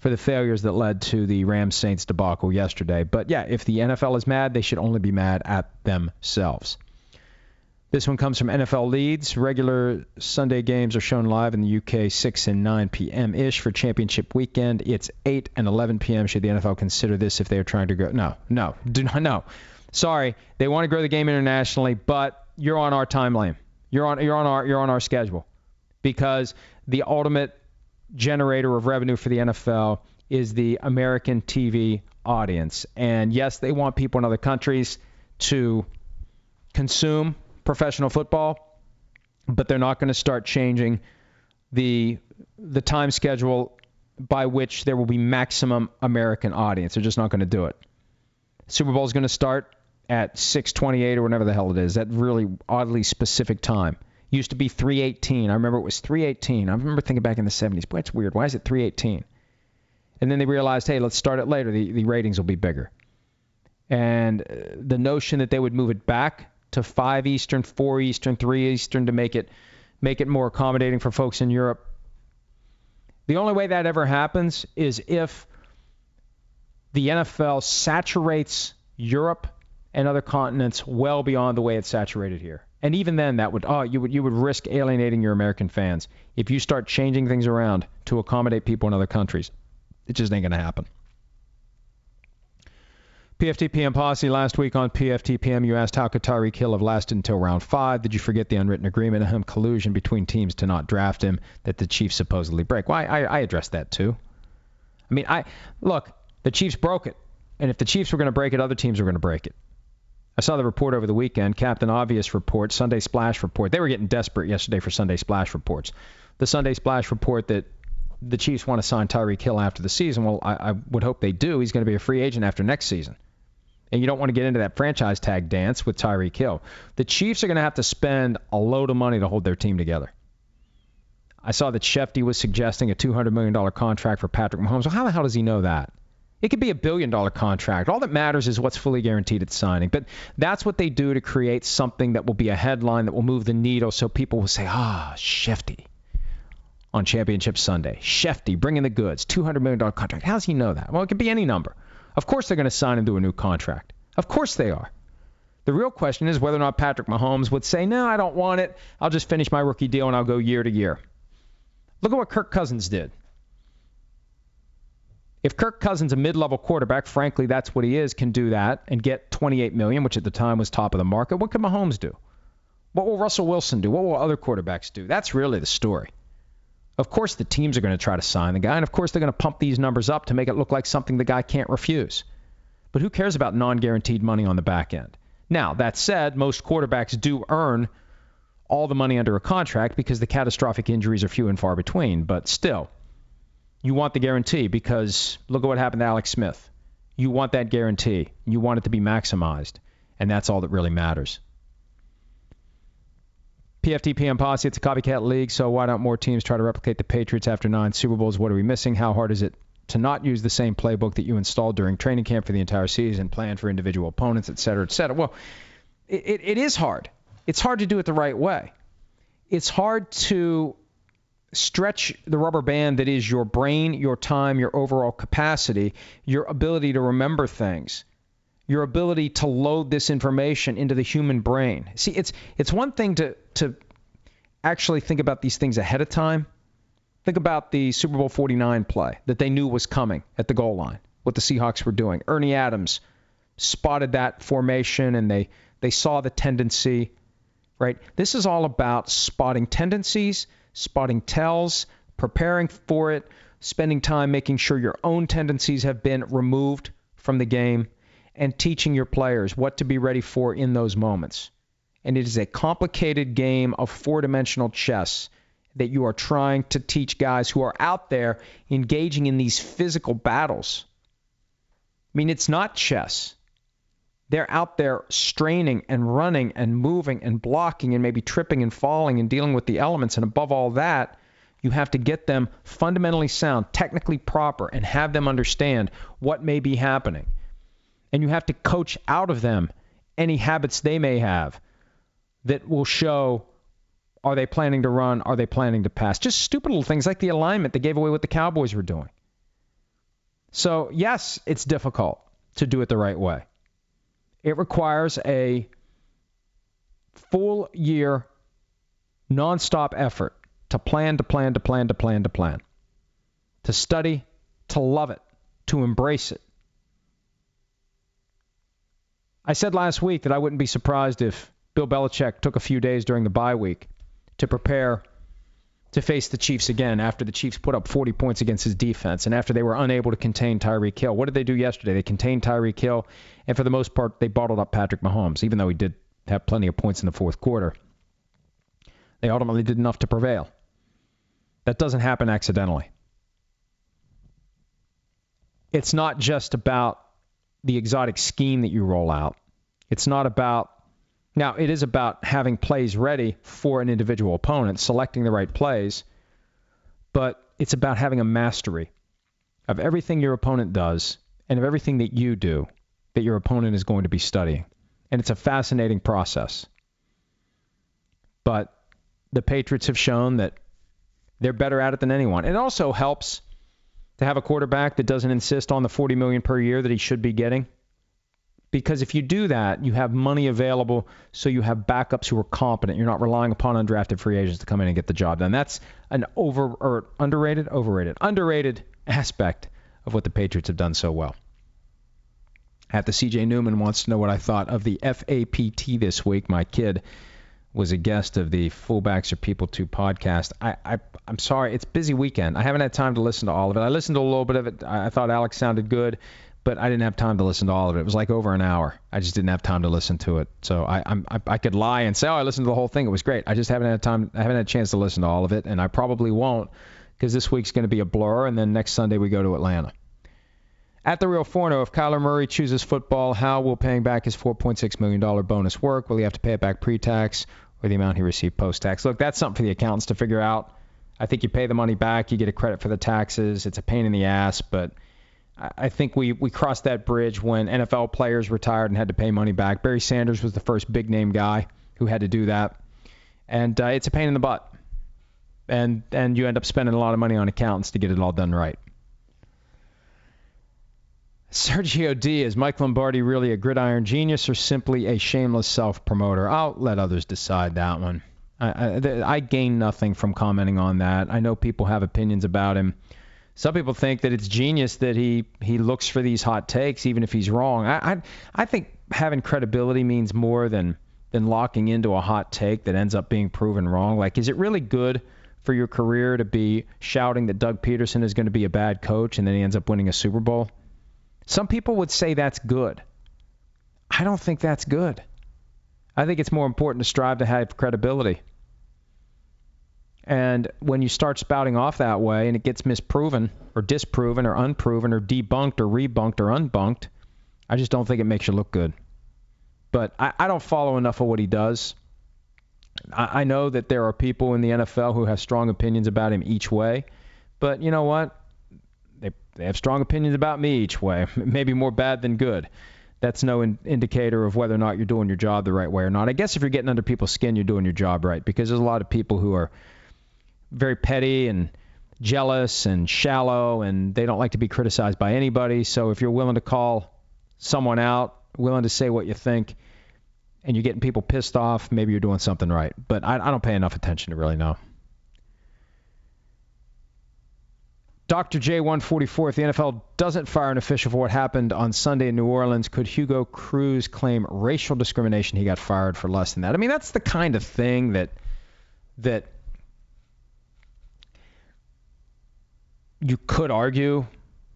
for the failures that led to the Rams Saints debacle yesterday. But yeah, if the NFL is mad, they should only be mad at themselves. This one comes from NFL Leads. Regular Sunday games are shown live in the UK 6 and 9 p.m. ish for championship weekend. It's 8 and 11 p.m. Should the NFL consider this if they are trying to go? No, no, [LAUGHS] do not. No, sorry, they want to grow the game internationally, but you're on our timeline. You're on you're on our you're on our schedule because the ultimate generator of revenue for the NFL is the American TV audience. And yes, they want people in other countries to consume professional football, but they're not going to start changing the the time schedule by which there will be maximum American audience. They're just not going to do it. Super Bowl is going to start at 6:28 or whatever the hell it is. That really oddly specific time. Used to be 318. I remember it was 318. I remember thinking back in the 70s, boy, it's weird. Why is it 318? And then they realized, hey, let's start it later. The, the ratings will be bigger. And uh, the notion that they would move it back to 5 Eastern, 4 Eastern, 3 Eastern to make it make it more accommodating for folks in Europe. The only way that ever happens is if the NFL saturates Europe and other continents well beyond the way it's saturated here. And even then, that would oh you would you would risk alienating your American fans if you start changing things around to accommodate people in other countries. It just ain't gonna happen. PFTPM policy last week on PFTPM. You asked how could Tyreek Hill have lasted until round five? Did you forget the unwritten agreement of him collusion between teams to not draft him that the Chiefs supposedly break? Well, I, I addressed that too. I mean, I look, the Chiefs broke it, and if the Chiefs were going to break it, other teams were going to break it. I saw the report over the weekend, Captain Obvious report, Sunday Splash report. They were getting desperate yesterday for Sunday Splash reports. The Sunday Splash report that the Chiefs want to sign Tyreek Hill after the season. Well, I, I would hope they do. He's going to be a free agent after next season. And you don't want to get into that franchise tag dance with Tyreek Hill. The Chiefs are going to have to spend a load of money to hold their team together. I saw that Shefty was suggesting a $200 million contract for Patrick Mahomes. Well, how the hell does he know that? It could be a billion dollar contract. All that matters is what's fully guaranteed at signing. But that's what they do to create something that will be a headline that will move the needle so people will say, ah, Shefty on Championship Sunday. Shefty bringing the goods, $200 million contract. How does he know that? Well, it could be any number. Of course they're going to sign him to a new contract. Of course they are. The real question is whether or not Patrick Mahomes would say, no, I don't want it. I'll just finish my rookie deal and I'll go year to year. Look at what Kirk Cousins did. If Kirk Cousins, a mid-level quarterback, frankly, that's what he is, can do that and get 28 million, which at the time was top of the market, what can Mahomes do? What will Russell Wilson do? What will other quarterbacks do? That's really the story. Of course, the teams are going to try to sign the guy, and of course, they're going to pump these numbers up to make it look like something the guy can't refuse. But who cares about non-guaranteed money on the back end? Now, that said, most quarterbacks do earn all the money under a contract because the catastrophic injuries are few and far between. But still, you want the guarantee because look at what happened to Alex Smith. You want that guarantee. You want it to be maximized. And that's all that really matters. PFTPM policy, it's a copycat league, so why don't more teams try to replicate the Patriots after nine Super Bowls? What are we missing? How hard is it to not use the same playbook that you installed during training camp for the entire season, plan for individual opponents, et cetera, et cetera. Well, it, it is hard. It's hard to do it the right way. It's hard to stretch the rubber band that is your brain, your time, your overall capacity, your ability to remember things, your ability to load this information into the human brain. See, it's it's one thing to to actually think about these things ahead of time. Think about the Super Bowl 49 play that they knew was coming at the goal line, what the Seahawks were doing. Ernie Adams spotted that formation and they they saw the tendency, right? This is all about spotting tendencies spotting tells, preparing for it, spending time making sure your own tendencies have been removed from the game, and teaching your players what to be ready for in those moments. And it is a complicated game of four dimensional chess that you are trying to teach guys who are out there engaging in these physical battles. I mean, it's not chess. They're out there straining and running and moving and blocking and maybe tripping and falling and dealing with the elements. And above all that, you have to get them fundamentally sound, technically proper, and have them understand what may be happening. And you have to coach out of them any habits they may have that will show are they planning to run? Are they planning to pass? Just stupid little things like the alignment that gave away what the Cowboys were doing. So, yes, it's difficult to do it the right way. It requires a full year, nonstop effort to plan, to plan, to plan, to plan, to plan, to study, to love it, to embrace it. I said last week that I wouldn't be surprised if Bill Belichick took a few days during the bye week to prepare to face the Chiefs again after the Chiefs put up 40 points against his defense and after they were unable to contain Tyreek Hill. What did they do yesterday? They contained Tyreek Hill, and for the most part, they bottled up Patrick Mahomes, even though he did have plenty of points in the fourth quarter. They ultimately did enough to prevail. That doesn't happen accidentally. It's not just about the exotic scheme that you roll out. It's not about now, it is about having plays ready for an individual opponent, selecting the right plays, but it's about having a mastery of everything your opponent does and of everything that you do that your opponent is going to be studying. And it's a fascinating process. But the Patriots have shown that they're better at it than anyone. It also helps to have a quarterback that doesn't insist on the 40 million per year that he should be getting because if you do that, you have money available, so you have backups who are competent. You're not relying upon undrafted free agents to come in and get the job done. That's an over or underrated, overrated, underrated aspect of what the Patriots have done so well. At the CJ Newman wants to know what I thought of the FAPT this week. My kid was a guest of the Fullbacks Are People Too podcast. I, I, I'm sorry, it's busy weekend. I haven't had time to listen to all of it. I listened to a little bit of it. I thought Alex sounded good but I didn't have time to listen to all of it. It was like over an hour. I just didn't have time to listen to it. So I I'm, I, I could lie and say, oh, I listened to the whole thing. It was great. I just haven't had time. I haven't had a chance to listen to all of it, and I probably won't because this week's going to be a blur, and then next Sunday we go to Atlanta. At the Real Forno, if Kyler Murray chooses football, how will paying back his $4.6 million bonus work? Will he have to pay it back pre-tax or the amount he received post-tax? Look, that's something for the accountants to figure out. I think you pay the money back, you get a credit for the taxes. It's a pain in the ass, but – I think we, we crossed that bridge when NFL players retired and had to pay money back. Barry Sanders was the first big name guy who had to do that. And uh, it's a pain in the butt. And, and you end up spending a lot of money on accountants to get it all done right. Sergio D. Is Mike Lombardi really a gridiron genius or simply a shameless self promoter? I'll let others decide that one. I, I, I gain nothing from commenting on that. I know people have opinions about him. Some people think that it's genius that he he looks for these hot takes even if he's wrong. I I, I think having credibility means more than than locking into a hot take that ends up being proven wrong. Like, is it really good for your career to be shouting that Doug Pederson is going to be a bad coach and then he ends up winning a Super Bowl? Some people would say that's good. I don't think that's good. I think it's more important to strive to have credibility. And when you start spouting off that way and it gets misproven or disproven or unproven or debunked or rebunked or unbunked, I just don't think it makes you look good. But I, I don't follow enough of what he does. I, I know that there are people in the NFL who have strong opinions about him each way. But you know what? They, have strong opinions about me each way, [LAUGHS] maybe more bad than good. That's no in- indicator of whether or not you're doing your job the right way or not. I guess if you're getting under people's skin, you're doing your job right because there's a lot of people who are very petty and jealous and shallow and they don't like to be criticized by anybody. So if you're willing to call someone out, willing to say what you think, and you're getting people pissed off, maybe you're doing something right. But I, I don't pay enough attention to really know. Dr. J144, if the NFL doesn't fire an official for what happened on Sunday in New Orleans, could Hugo Cruz claim racial discrimination? He got fired for less than that. I mean, that's the kind of thing that that you could argue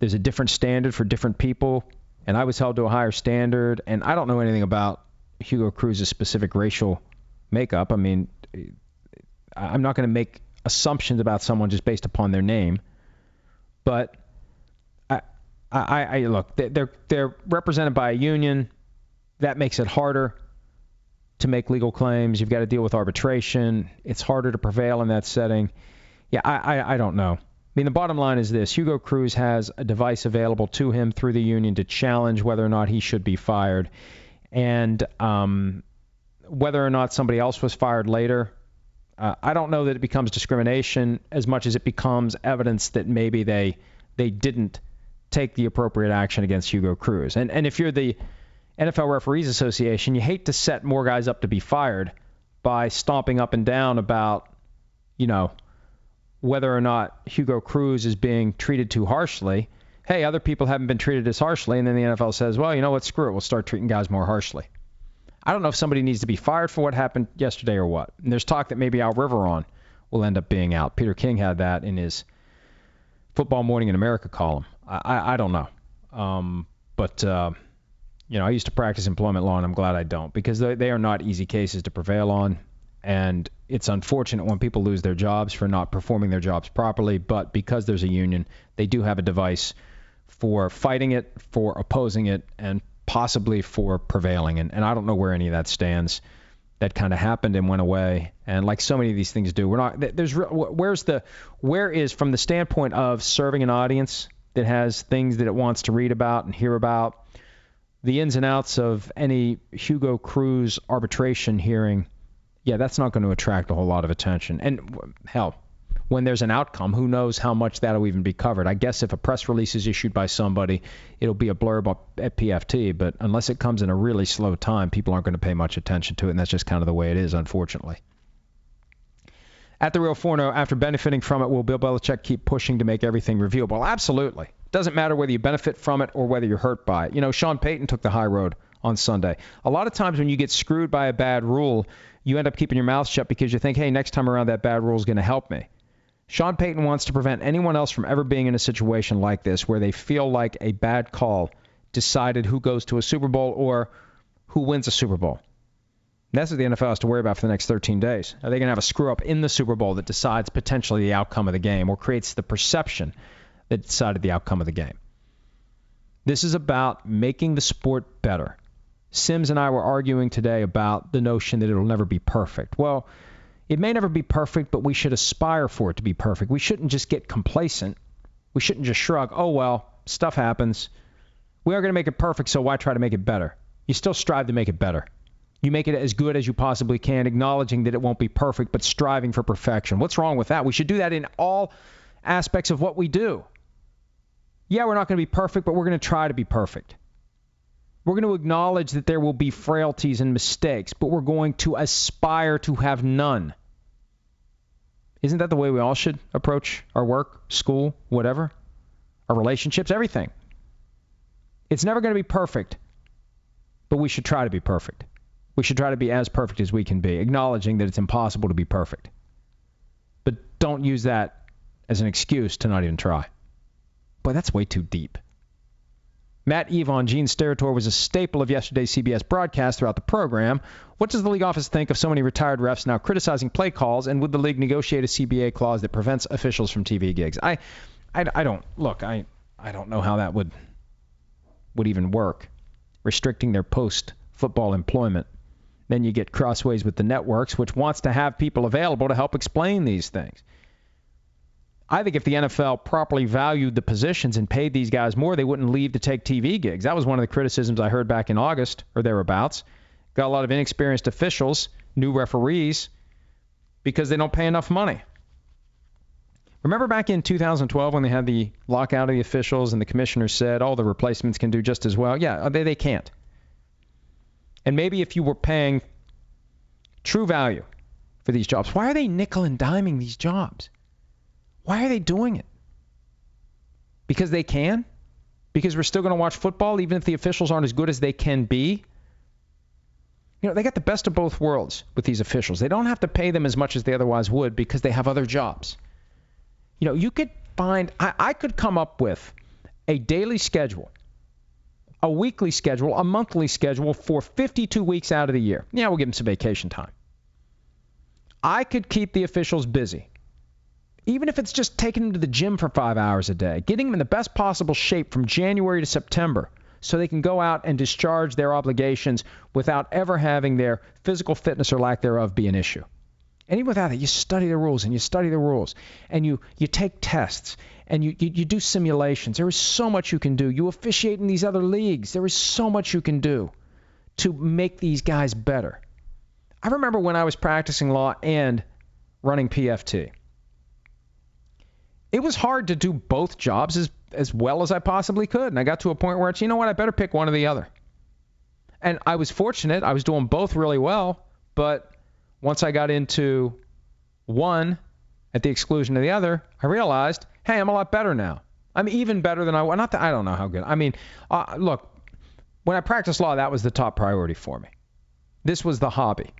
there's a different standard for different people, and I was held to a higher standard, and I don't know anything about Hugo Cruz's specific racial makeup. I mean, I'm not going to make assumptions about someone just based upon their name, but I, I, I look, they're they're represented by a union. That makes it harder to make legal claims. You've got to deal with arbitration. It's harder to prevail in that setting. Yeah, I, I, I don't know. I mean, the bottom line is this Hugo Cruz has a device available to him through the union to challenge whether or not he should be fired. And um, whether or not somebody else was fired later, uh, I don't know that it becomes discrimination as much as it becomes evidence that maybe they they didn't take the appropriate action against Hugo Cruz. And and if you're the NFL Referees Association, you hate to set more guys up to be fired by stomping up and down about, you know, whether or not Hugo Cruz is being treated too harshly. Hey, other people haven't been treated as harshly, and then the NFL says, well, you know what, screw it, we'll start treating guys more harshly. I don't know if somebody needs to be fired for what happened yesterday or what. And there's talk that maybe Al Riveron will end up being out. Peter King had that in his Football Morning in America column. I, I, I don't know. Um, but, uh, you know, I used to practice employment law, and I'm glad I don't because they, they are not easy cases to prevail on and it's unfortunate when people lose their jobs for not performing their jobs properly. But because there's a union, they do have a device for fighting it, for opposing it, and possibly for prevailing. And, and I don't know where any of that stands. That kind of happened and went away. And like so many of these things do, we're not. There's where's the where is from the standpoint of serving an audience that has things that it wants to read about and hear about. The ins and outs of any Hugo Cruz arbitration hearing yeah, that's not going to attract a whole lot of attention. And hell, when there's an outcome, who knows how much that'll even be covered? I guess if a press release is issued by somebody, it'll be a blurb at PFT, but unless it comes in a really slow time, people aren't going to pay much attention to it, and that's just kind of the way it is, unfortunately. At the Real Forno, after benefiting from it, will Bill Belichick keep pushing to make everything reviewable? Absolutely. Doesn't matter whether you benefit from it or whether you're hurt by it. You know, Sean Payton took the high road on Sunday. A lot of times when you get screwed by a bad rule, you end up keeping your mouth shut because you think, hey, next time around that bad rule is going to help me. Sean Payton wants to prevent anyone else from ever being in a situation like this where they feel like a bad call decided who goes to a Super Bowl or who wins a Super Bowl. And that's what the NFL has to worry about for the next 13 days. Are they going to have a screw up in the Super Bowl that decides potentially the outcome of the game or creates the perception that decided the outcome of the game? This is about making the sport better. Simms and I were arguing today about the notion that it'll never be perfect. Well, it may never be perfect, but we should aspire for it to be perfect. We shouldn't just get complacent. We shouldn't just shrug, oh, well, stuff happens. We are going to make it perfect, so why try to make it better? You still strive to make it better. You make it as good as you possibly can, acknowledging that it won't be perfect, but striving for perfection. What's wrong with that? We should do that in all aspects of what we do. Yeah, we're not going to be perfect, but we're going to try to be perfect. We're going to acknowledge that there will be frailties and mistakes, but we're going to aspire to have none. Isn't that the way we all should approach our work, school, whatever? Our relationships, everything. It's never going to be perfect, but we should try to be perfect. We should try to be as perfect as we can be, acknowledging that it's impossible to be perfect. But don't use that as an excuse to not even try. Boy, that's way too deep. Matt Evon, Gene Steratore was a staple of yesterday's CBS broadcast throughout the program. What does the league office think of so many retired refs now criticizing play calls, and would the league negotiate a CBA clause that prevents officials from TV gigs? I, I, I don't look. I, I don't know how that would would even work, restricting their post football employment. Then you get crossways with the networks, which wants to have people available to help explain these things. I think if the NFL properly valued the positions and paid these guys more, they wouldn't leave to take TV gigs. That was one of the criticisms I heard back in August or thereabouts. Got a lot of inexperienced officials, new referees, because they don't pay enough money. Remember back in 2012 when they had the lockout of the officials and the commissioner said, oh, the replacements can do just as well? Yeah, uh, they, they can't. And maybe if you were paying true value for these jobs, why are they nickel and diming these jobs? Why are they doing it? Because they can? Because we're still going to watch football even if the officials aren't as good as they can be? You know, they got the best of both worlds with these officials. They don't have to pay them as much as they otherwise would because they have other jobs. You know, you could find, I, I could come up with a daily schedule, a weekly schedule, a monthly schedule for 52 weeks out of the year. Yeah, we'll give them some vacation time. I could keep the officials busy even if it's just taking them to the gym for five hours a day, getting them in the best possible shape from January to September so they can go out and discharge their obligations without ever having their physical fitness or lack thereof be an issue. And even without that, you study the rules and you study the rules and you, you take tests and you, you, you do simulations. There is so much you can do. You officiate in these other leagues. There is so much you can do to make these guys better. I remember when I was practicing law and running PFT it was hard to do both jobs as, as well as I possibly could. And I got to a point where it's, you know what, I better pick one or the other. And I was fortunate. I was doing both really well. But once I got into one at the exclusion of the other, I realized, hey, I'm a lot better now. I'm even better than I was. Not that I don't know how good. I mean, uh, look, when I practiced law, that was the top priority for me. This was the hobby.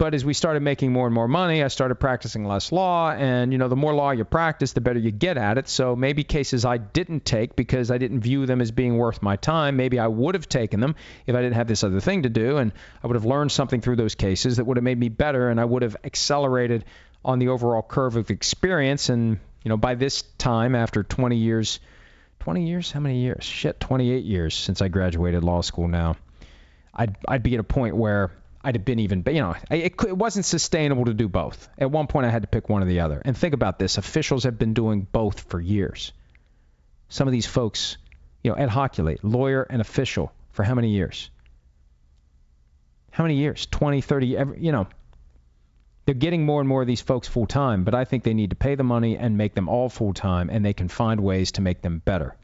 But as we started making more and more money, I started practicing less law. And, you know, the more law you practice, the better you get at it. So maybe cases I didn't take because I didn't view them as being worth my time, maybe I would have taken them if I didn't have this other thing to do. And I would have learned something through those cases that would have made me better. And I would have accelerated on the overall curve of experience. And, you know, by this time, after 20 years, 20 years? How many years? Shit, 28 years since I graduated law school now. I'd, I'd be at a point where I'd have been even, you know, it, it wasn't sustainable to do both. At one point, I had to pick one or the other. And think about this: officials have been doing both for years. Some of these folks, you know, Ed Hochuli, lawyer and official for how many years? How many years? 20, 30, every, you know. They're getting more and more of these folks full time, but I think they need to pay the money and make them all full time, and they can find ways to make them better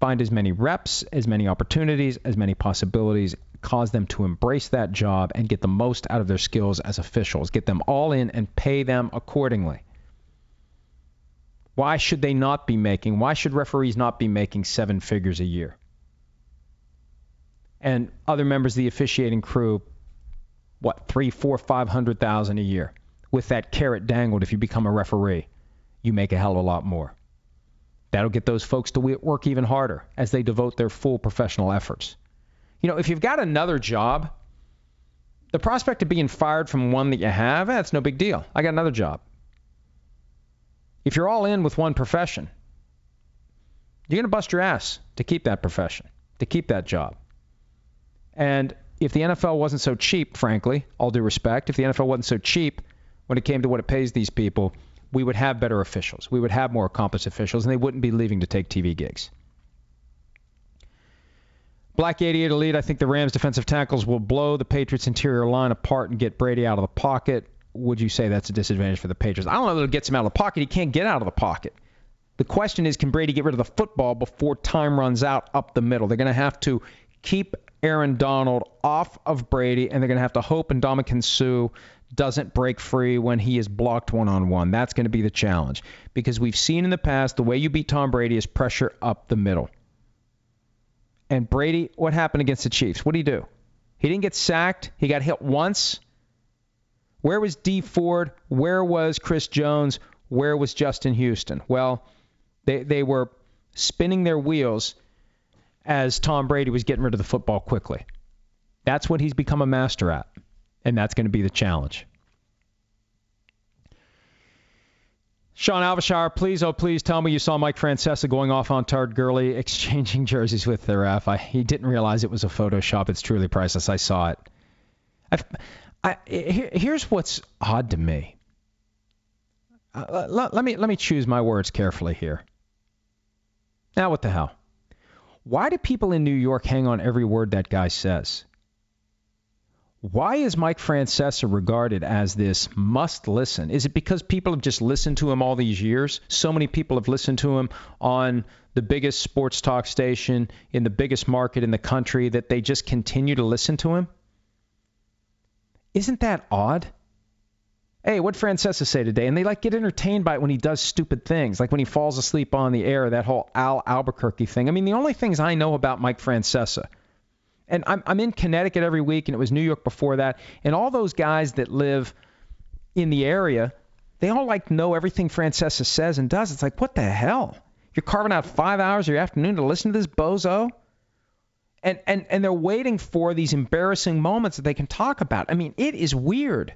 find as many reps, as many opportunities, as many possibilities, cause them to embrace that job and get the most out of their skills as officials. Get them all in and pay them accordingly. Why should they not be making, why should referees not be making seven figures a year? And other members of the officiating crew, what, three, four, five hundred thousand a year. With that carrot dangled, if you become a referee, you make a hell of a lot more. That'll get those folks to work even harder as they devote their full professional efforts. You know, if you've got another job, the prospect of being fired from one that you have, eh, that's no big deal. I got another job. If you're all in with one profession, you're going to bust your ass to keep that profession, to keep that job. And if the NFL wasn't so cheap, frankly, all due respect, if the NFL wasn't so cheap when it came to what it pays these people, we would have better officials. We would have more accomplished officials, and they wouldn't be leaving to take TV gigs. Black 88 Elite, I think the Rams defensive tackles will blow the Patriots interior line apart and get Brady out of the pocket. Would you say that's a disadvantage for the Patriots? I don't know that it gets him out of the pocket. He can't get out of the pocket. The question is, can Brady get rid of the football before time runs out up the middle? They're going to have to keep Aaron Donald off of Brady, and they're going to have to hope and Ndamukong Suh doesn't break free when he is blocked one on one. That's going to be the challenge because we've seen in the past the way you beat Tom Brady is pressure up the middle. And Brady, what happened against the Chiefs? What did he do? He didn't get sacked. He got hit once. Where was Dee Ford? Where was Chris Jones? Where was Justin Houston? Well, they, they were spinning their wheels as Tom Brady was getting rid of the football quickly. That's what he's become a master at and that's going to be the challenge. Sean Alvashar, please, oh please tell me you saw Mike Francesa going off on Todd Gurley [LAUGHS] exchanging jerseys with the ref. I, he didn't realize it was a Photoshop. It's truly priceless. I saw it. I've, I, here, here's what's odd to me. uh, let, let me let me choose my words carefully here. Now, what the hell? Why do people in New York hang on every word that guy says? Why is Mike Francesa regarded as this must listen? Is it because people have just listened to him all these years? So many people have listened to him on the biggest sports talk station in the biggest market in the country that they just continue to listen to him? Isn't that odd? Hey, what Francesa say today? And they like get entertained by it when he does stupid things, like when he falls asleep on the air, that whole Al Albuquerque thing. I mean, the only things I know about Mike Francesa – and I'm, I'm in Connecticut every week, and it was New York before that. And all those guys that live in the area, they all like know everything Francesa says and does. It's like, what the hell? You're carving out five hours of your afternoon to listen to this bozo? And, and, and they're waiting for these embarrassing moments that they can talk about. I mean, it is weird.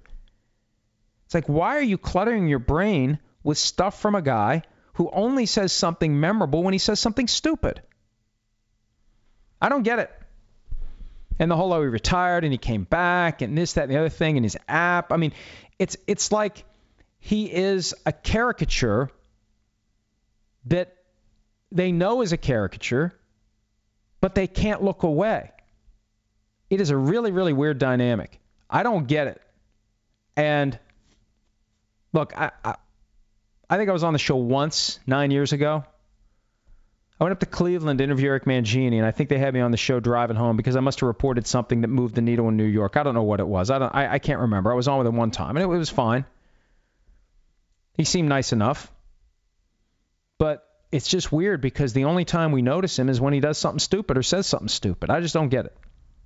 It's like, why are you cluttering your brain with stuff from a guy who only says something memorable when he says something stupid? I don't get it. And the whole oh he retired and he came back and this, that, and the other thing and his app. I mean, it's it's like he is a caricature that they know is a caricature, but they can't look away. It is a really, really weird dynamic. I don't get it. And look, I, I, I think I was on the show once nine years ago I went up to Cleveland to interview Eric Mangini, and I think they had me on the show driving home because I must have reported something that moved the needle in New York. I don't know what it was. I don't. I, I can't remember. I was on with him one time, and it, it was fine. He seemed nice enough, but it's just weird because the only time we notice him is when he does something stupid or says something stupid. I just don't get it.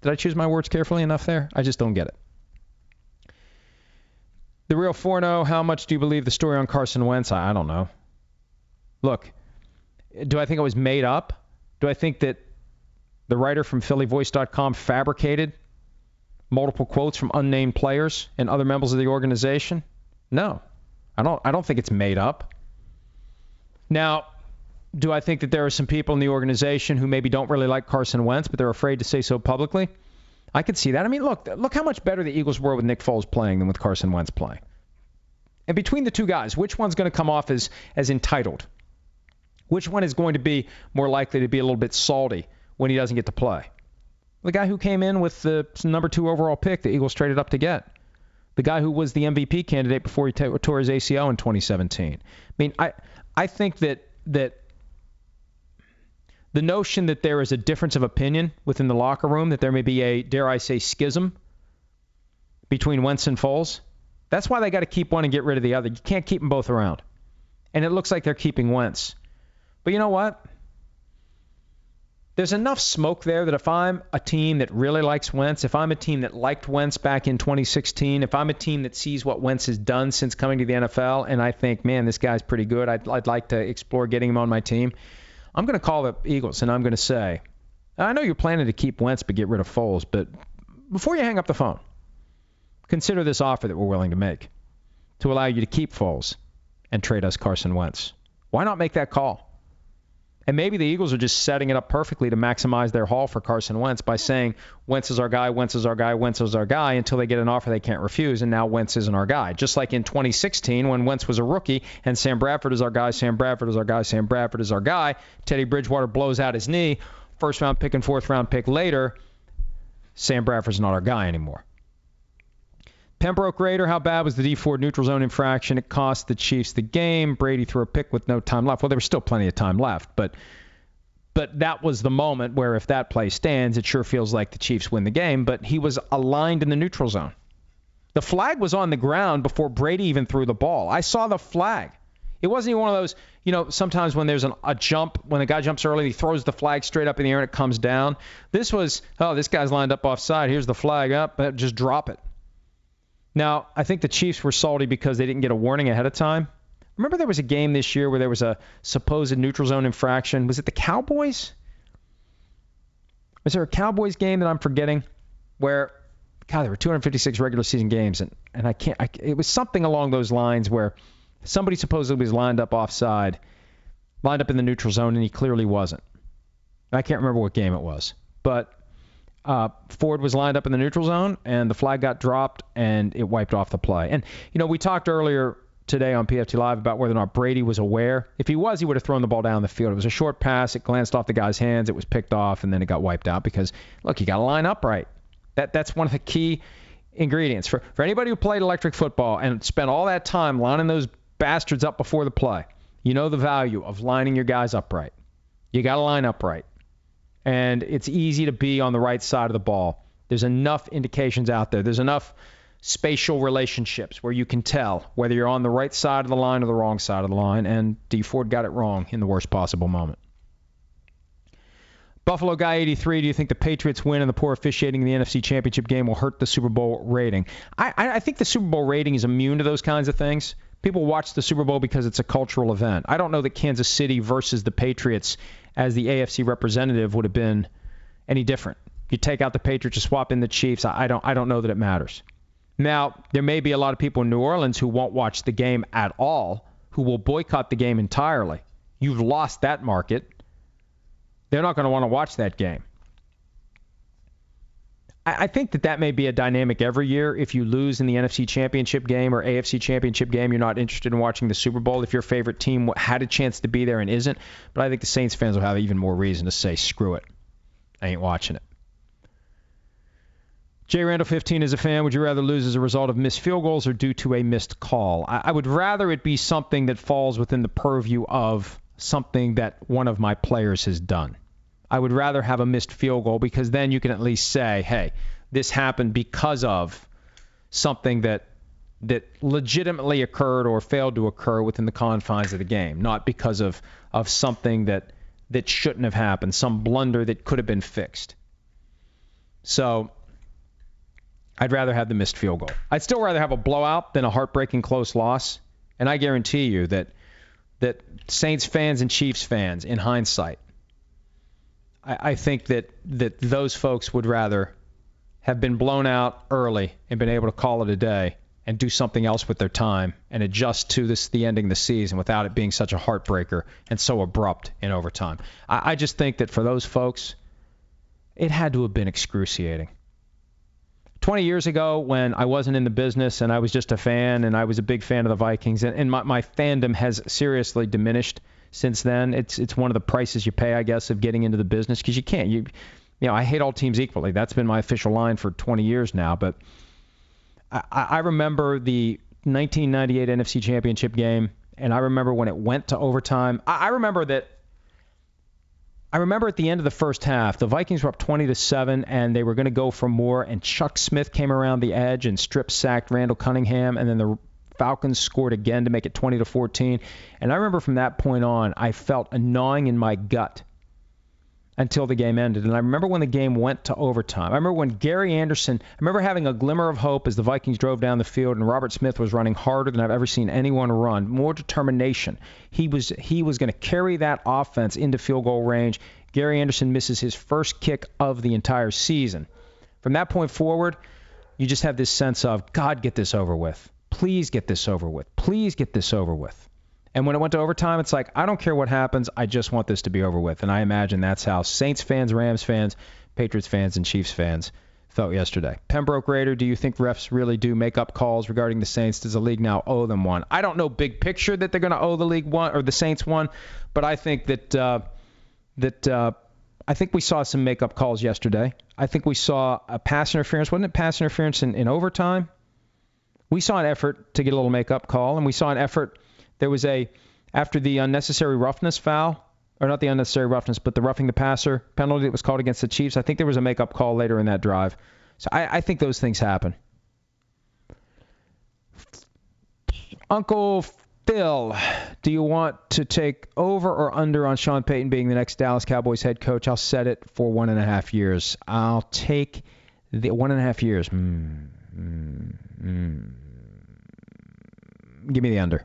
Did I choose my words carefully enough there? I just don't get it. The real Forno, oh, how much do you believe the story on Carson Wentz? I, I don't know. Look, do I think it was made up? Do I think that the writer from PhillyVoice.com fabricated multiple quotes from unnamed players and other members of the organization? No, I don't. I don't think it's made up. Now, do I think that there are some people in the organization who maybe don't really like Carson Wentz, but they're afraid to say so publicly? I could see that. I mean, look, look how much better the Eagles were with Nick Foles playing than with Carson Wentz playing. And between the two guys, which one's going to come off as as entitled? Which one is going to be more likely to be a little bit salty when he doesn't get to play? The guy who came in with the number two overall pick the Eagles traded up to get. The guy who was the MVP candidate before he t- tore his ACL in 2017. I mean, I I think that that the notion that there is a difference of opinion within the locker room, that there may be a dare I say schism between Wentz and Foles, that's why they got to keep one and get rid of the other. You can't keep them both around. And it looks like they're keeping Wentz. But you know what? There's enough smoke there that if I'm a team that really likes Wentz, if I'm a team that liked Wentz back in 2016, if I'm a team that sees what Wentz has done since coming to the NFL, and I think, man, this guy's pretty good, I'd, I'd like to explore getting him on my team, I'm going to call the Eagles and I'm going to say, I know you're planning to keep Wentz but get rid of Foles, but before you hang up the phone, consider this offer that we're willing to make to allow you to keep Foles and trade us Carson Wentz. Why not make that call? And maybe the Eagles are just setting it up perfectly to maximize their haul for Carson Wentz by saying Wentz is our guy, Wentz is our guy, Wentz is our guy until they get an offer they can't refuse, and now Wentz isn't our guy. Just like in 2016 when Wentz was a rookie and Sam Bradford is our guy, Sam Bradford is our guy, Sam Bradford is our guy. Teddy Bridgewater blows out his knee, first round pick and fourth round pick later. Sam Bradford's not our guy anymore. Pembroke Raider, how bad was the Dee Ford neutral zone infraction? It cost the Chiefs the game. Brady threw a pick with no time left. Well, there was still plenty of time left, but but that was the moment where if that play stands, it sure feels like the Chiefs win the game. But he was aligned in the neutral zone. The flag was on the ground before Brady even threw the ball. I saw the flag. It wasn't even one of those, you know, sometimes when there's an, a jump, when a guy jumps early, he throws the flag straight up in the air and it comes down. This was, oh, this guy's lined up offside. Here's the flag up. Just drop it. Now, I think the Chiefs were salty because they didn't get a warning ahead of time. Remember there was a game this year where there was a supposed neutral zone infraction. Was it the Cowboys? Was there a Cowboys game that I'm forgetting where God, there were 256 regular season games, and, and I can't. I, it was something along those lines where somebody supposedly was lined up offside, lined up in the neutral zone, and he clearly wasn't. I can't remember what game it was, but uh, Ford was lined up in the neutral zone, and the flag got dropped, and it wiped off the play. And you know, we talked earlier today on PFT Live about whether or not Brady was aware. If he was, he would have thrown the ball down the field. It was a short pass. It glanced off the guy's hands. It was picked off, and then it got wiped out because, look, you got to line up right. That That's one of the key ingredients. For, for anybody who played electric football and spent all that time lining those bastards up before the play, you know the value of lining your guys up right. You got to line up right. And it's easy to be on the right side of the ball. There's enough indications out there. There's enough spatial relationships where you can tell whether you're on the right side of the line or the wrong side of the line, and Dee Ford got it wrong in the worst possible moment. Buffalo Guy 83, do you think the Patriots win and the poor officiating in the NFC Championship game will hurt the Super Bowl rating? I, I think the Super Bowl rating is immune to those kinds of things. People watch the Super Bowl because it's a cultural event. I don't know that Kansas City versus the Patriots as the AFC representative would have been any different. You take out the Patriots, you swap in the Chiefs. I don't I don't know that it matters. Now, there may be a lot of people in New Orleans who won't watch the game at all, who will boycott the game entirely. You've lost that market. They're not going to want to watch that game. I think that that may be a dynamic every year. If you lose in the NFC Championship game or AFC Championship game, you're not interested in watching the Super Bowl. If your favorite team had a chance to be there and isn't, but I think the Saints fans will have even more reason to say, screw it. I ain't watching it. Jay Randall 15 is a fan. Would you rather lose as a result of missed field goals or due to a missed call? I, I would rather it be something that falls within the purview of something that one of my players has done. I would rather have a missed field goal because then you can at least say, hey, this happened because of something that that legitimately occurred or failed to occur within the confines of the game, not because of of something that that shouldn't have happened, some blunder that could have been fixed. So I'd rather have the missed field goal. I'd still rather have a blowout than a heartbreaking close loss. And I guarantee you that that Saints fans and Chiefs fans, in hindsight, I, I think that that those folks would rather have been blown out early and been able to call it a day and do something else with their time and adjust to this the ending of the season without it being such a heartbreaker and so abrupt in overtime. I, I just think that for those folks, it had to have been excruciating. 20 years ago when I wasn't in the business and I was just a fan and I was a big fan of the Vikings and, and my, my fandom has seriously diminished since then. It's it's one of the prices you pay, I guess, of getting into the business because you can't. You you know, I hate all teams equally. That's been my official line for 20 years now. But I, I remember the 1998 NFC Championship game, and I remember when it went to overtime. I, I remember that I remember at the end of the first half, the Vikings were up 20 to 7 and they were going to go for more and Chuck Smith came around the edge and strip sacked Randall Cunningham and then the Falcons scored again to make it 20 to 14. And I remember from that point on, I felt a gnawing in my gut until the game ended. And I remember when the game went to overtime. I remember when Gary Anderson, I remember having a glimmer of hope as the Vikings drove down the field and Robert Smith was running harder than I've ever seen anyone run, more determination. He was he was going to carry that offense into field goal range. Gary Anderson misses his first kick of the entire season. From that point forward, you just have this sense of God, get this over with. Please get this over with. Please get this over with. And when it went to overtime, it's like, I don't care what happens. I just want this to be over with. And I imagine that's how Saints fans, Rams fans, Patriots fans, and Chiefs fans felt yesterday. Pembroke Raider, do you think refs really do make up calls regarding the Saints? Does the league now owe them one? I don't know big picture that they're going to owe the league one or the Saints one, but I think that uh, that uh, I think we saw some make up calls yesterday. I think we saw a pass interference. Wasn't it pass interference in, in overtime? We saw an effort to get a little make up call, and we saw an effort there was a after the unnecessary roughness foul, or not the unnecessary roughness, but the roughing the passer penalty that was called against the Chiefs. I think there was a make-up call later in that drive. So I, I think those things happen. Uncle Phil, do you want to take over or under on Sean Payton being the next Dallas Cowboys head coach? I'll set it for one and a half years. I'll take the one and a half years. Mm, mm. Give me the under.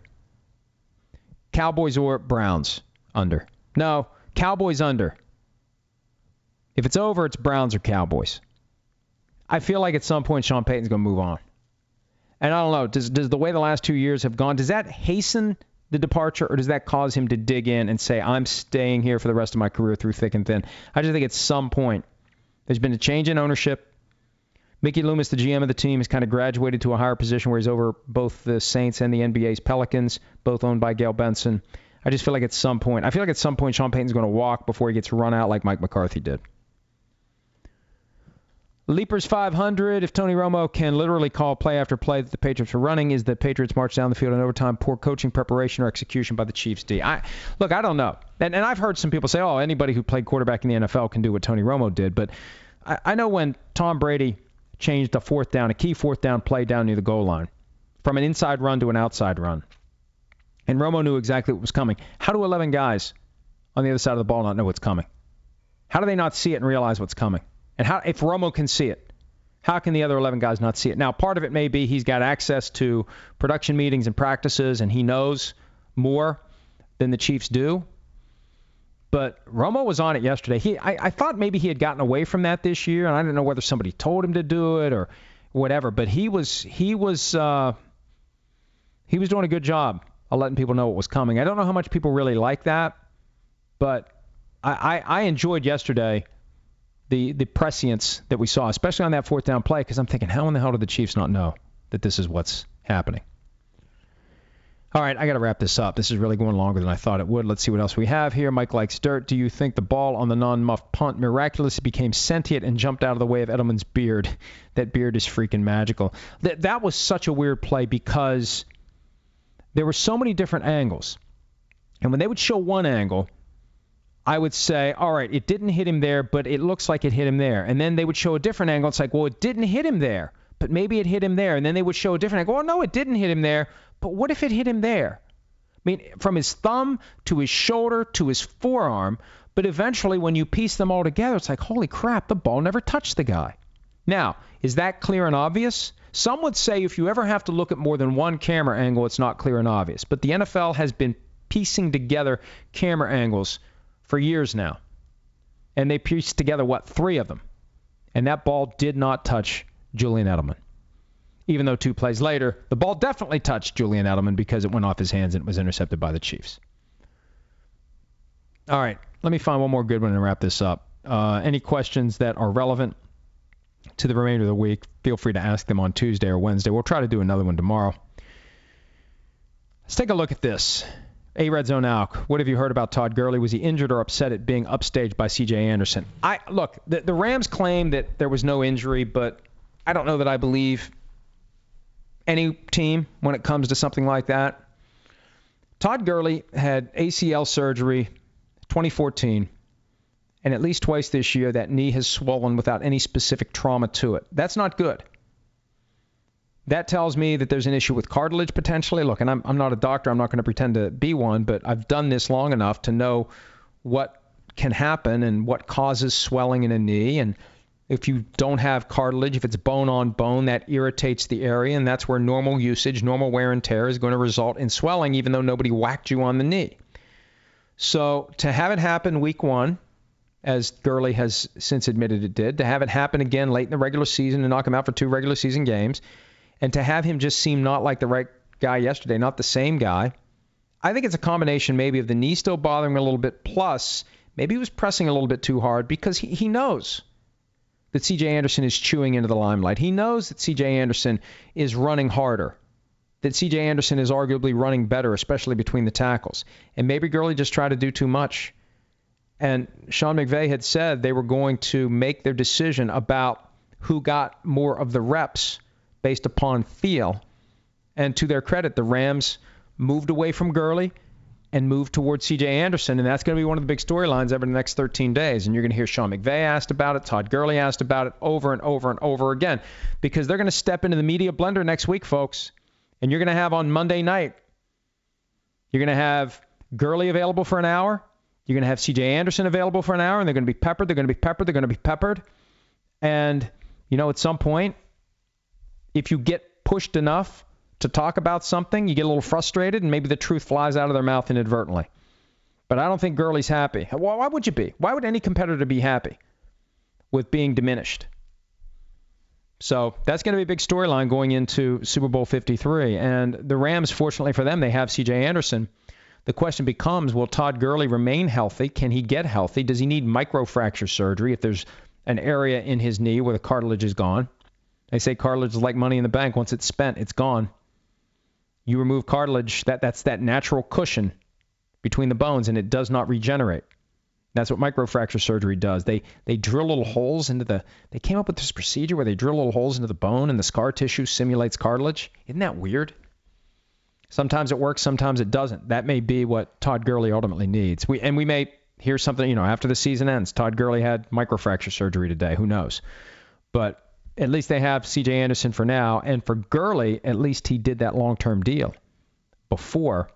Cowboys or Browns under. No, Cowboys under. If it's over, it's Browns or Cowboys. I feel like at some point Sean Payton's going to move on. And I don't know, does, does the way the last two years have gone, does that hasten the departure or does that cause him to dig in and say, I'm staying here for the rest of my career through thick and thin? I just think at some point there's been a change in ownership. Mickey Loomis, the GM of the team, has kind of graduated to a higher position where he's over both the Saints and the NBA's Pelicans, both owned by Gayle Benson. I just feel like at some point, I feel like at some point Sean Payton's going to walk before he gets run out like Mike McCarthy did. Leapers 500. If Tony Romo can literally call play after play that the Patriots are running, is the Patriots march down the field in overtime poor coaching, preparation, or execution by the Chiefs D? I look, I don't know, and, and I've heard some people say, oh, anybody who played quarterback in the NFL can do what Tony Romo did, but I, I know when Tom Brady changed a fourth down, a key fourth down play down near the goal line, from an inside run to an outside run, and Romo knew exactly what was coming. How do 11 guys on the other side of the ball not know what's coming? How do they not see it and realize what's coming? And how, if Romo can see it, how can the other 11 guys not see it? Now, part of it may be he's got access to production meetings and practices, and he knows more than the Chiefs do. But Romo was on it yesterday. He, I, I thought maybe he had gotten away from that this year, and I didn't know whether somebody told him to do it or whatever. But he was, he was, uh, he was doing a good job of letting people know what was coming. I don't know how much people really like that, but I, I, I enjoyed yesterday the the prescience that we saw, especially on that fourth down play, because I'm thinking, how in the hell did the Chiefs not know that this is what's happening? All right, I got to wrap this up. This is really going longer than I thought it would. Let's see what else we have here. Mike likes dirt. Do you think the ball on the non-muffed punt miraculously became sentient and jumped out of the way of Edelman's beard? [LAUGHS] That beard is freaking magical. That that was such a weird play because there were so many different angles, and when they would show one angle, I would say, all right, it didn't hit him there, but it looks like it hit him there. And then they would show a different angle. It's like, well, it didn't hit him there, but maybe it hit him there. And then they would show a different angle. Well, no, it didn't hit him there, but what if it hit him there? I mean, from his thumb to his shoulder to his forearm. But eventually, when you piece them all together, it's like, holy crap, the ball never touched the guy. Now, is that clear and obvious? Some would say if you ever have to look at more than one camera angle, it's not clear and obvious. But the NFL has been piecing together camera angles for years now. And they pieced together, what, three of them. And that ball did not touch Julian Edelman. Even though two plays later, the ball definitely touched Julian Edelman because it went off his hands and it was intercepted by the Chiefs. All right, let me find one more good one and wrap this up. Uh, any questions that are relevant to the remainder of the week, feel free to ask them on Tuesday or Wednesday. We'll try to do another one tomorrow. Let's take a look at this. A Red Zone Alk, what have you heard about Todd Gurley? Was he injured or upset at being upstaged by C.J. Anderson? I look, the, the Rams claim that there was no injury, but I don't know that I believe any team when it comes to something like that. Todd Gurley had ACL surgery 2014, and at least twice this year that knee has swollen without any specific trauma to it. That's not good. That tells me that there's an issue with cartilage potentially. Look, and I'm, I'm not a doctor, I'm not going to pretend to be one, but I've done this long enough to know what can happen and what causes swelling in a knee. And if you don't have cartilage, if it's bone on bone, that irritates the area, and that's where normal usage, normal wear and tear is going to result in swelling, even though nobody whacked you on the knee. So to have it happen week one, as Gurley has since admitted it did, to have it happen again late in the regular season and knock him out for two regular season games, and to have him just seem not like the right guy yesterday, not the same guy, I think it's a combination maybe of the knee still bothering him a little bit, plus maybe he was pressing a little bit too hard because he, he knows that CJ Anderson is chewing into the limelight. He knows that CJ Anderson is running harder, that CJ Anderson is arguably running better, especially between the tackles. And maybe Gurley just tried to do too much. And Sean McVay had said they were going to make their decision about who got more of the reps based upon feel. And to their credit, the Rams moved away from Gurley and move towards C.J. Anderson, and that's going to be one of the big storylines over the next 13 days. And you're going to hear Sean McVay asked about it, Todd Gurley asked about it over and over and over again, because they're going to step into the media blender next week, folks. And you're going to have on Monday night, you're going to have Gurley available for an hour. You're going to have C.J. Anderson available for an hour, and they're going to be peppered. They're going to be peppered. They're going to be peppered. And you know, at some point, if you get pushed enough to talk about something, you get a little frustrated and maybe the truth flies out of their mouth inadvertently. But I don't think Gurley's happy. Why would you be? Why would any competitor be happy with being diminished? So that's going to be a big storyline going into Super Bowl 53. And the Rams, fortunately for them, they have C.J. Anderson. The question becomes will Todd Gurley remain healthy? Can he get healthy? Does he need microfracture surgery if there's an area in his knee where the cartilage is gone? They say cartilage is like money in the bank. Once it's spent, it's gone. You remove cartilage, that, that's that natural cushion between the bones, and it does not regenerate. That's what microfracture surgery does. They they drill little holes into the. They came up with this procedure where they drill little holes into the bone, and the scar tissue simulates cartilage. Isn't that weird? Sometimes it works, sometimes it doesn't. That may be what Todd Gurley ultimately needs. We and we may hear something. You know, after the season ends, Todd Gurley had microfracture surgery today. Who knows? But at least they have C.J. Anderson for now, and for Gurley, at least he did that long-term deal before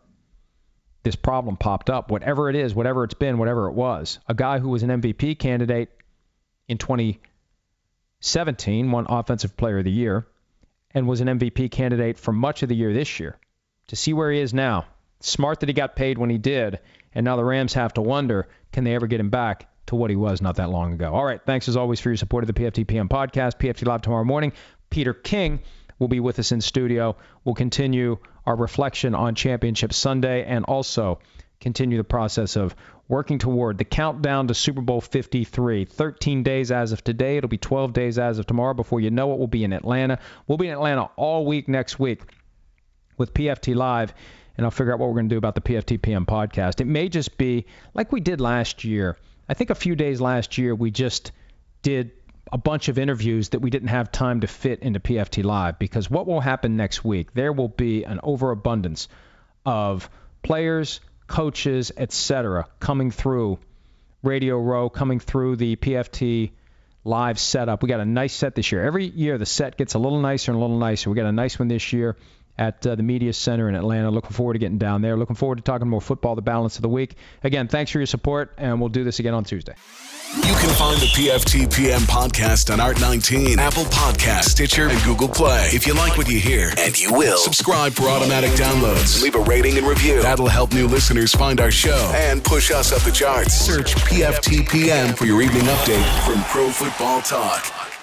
this problem popped up, whatever it is, whatever it's been, whatever it was. A guy who was an MVP candidate in 2017, won Offensive Player of the Year, and was an MVP candidate for much of the year this year. To see where he is now, smart that he got paid when he did, and now the Rams have to wonder can they ever get him back to what he was not that long ago. All right, thanks as always for your support of the PFTPM podcast. PFT Live tomorrow morning. Peter King will be with us in studio. We'll continue our reflection on Championship Sunday and also continue the process of working toward the countdown to Super Bowl 53. 13 days as of today. It'll be 12 days as of tomorrow. Before you know it, we'll be in Atlanta. We'll be in Atlanta all week next week with PFT Live, and I'll figure out what we're going to do about the PFTPM podcast. It may just be like we did last year. I think a few days last year we just did a bunch of interviews that we didn't have time to fit into PFT Live because what will happen next week? There will be an overabundance of players, coaches, etc., coming through Radio Row, coming through the PFT Live setup. We got a nice set this year. Every year the set gets a little nicer and a little nicer. We got a nice one this year at uh, the Media Center in Atlanta. Looking forward to getting down there. Looking forward to talking more football the balance of the week. Again, thanks for your support, and we'll do this again on Tuesday. You can find the PFTPM podcast on Art19, Apple Podcast, Stitcher, and Google Play. If you like what you hear, and you will, subscribe for automatic downloads. Leave a rating and review. That'll help new listeners find our show and push us up the charts. Search PFTPM for your evening update from Pro Football Talk.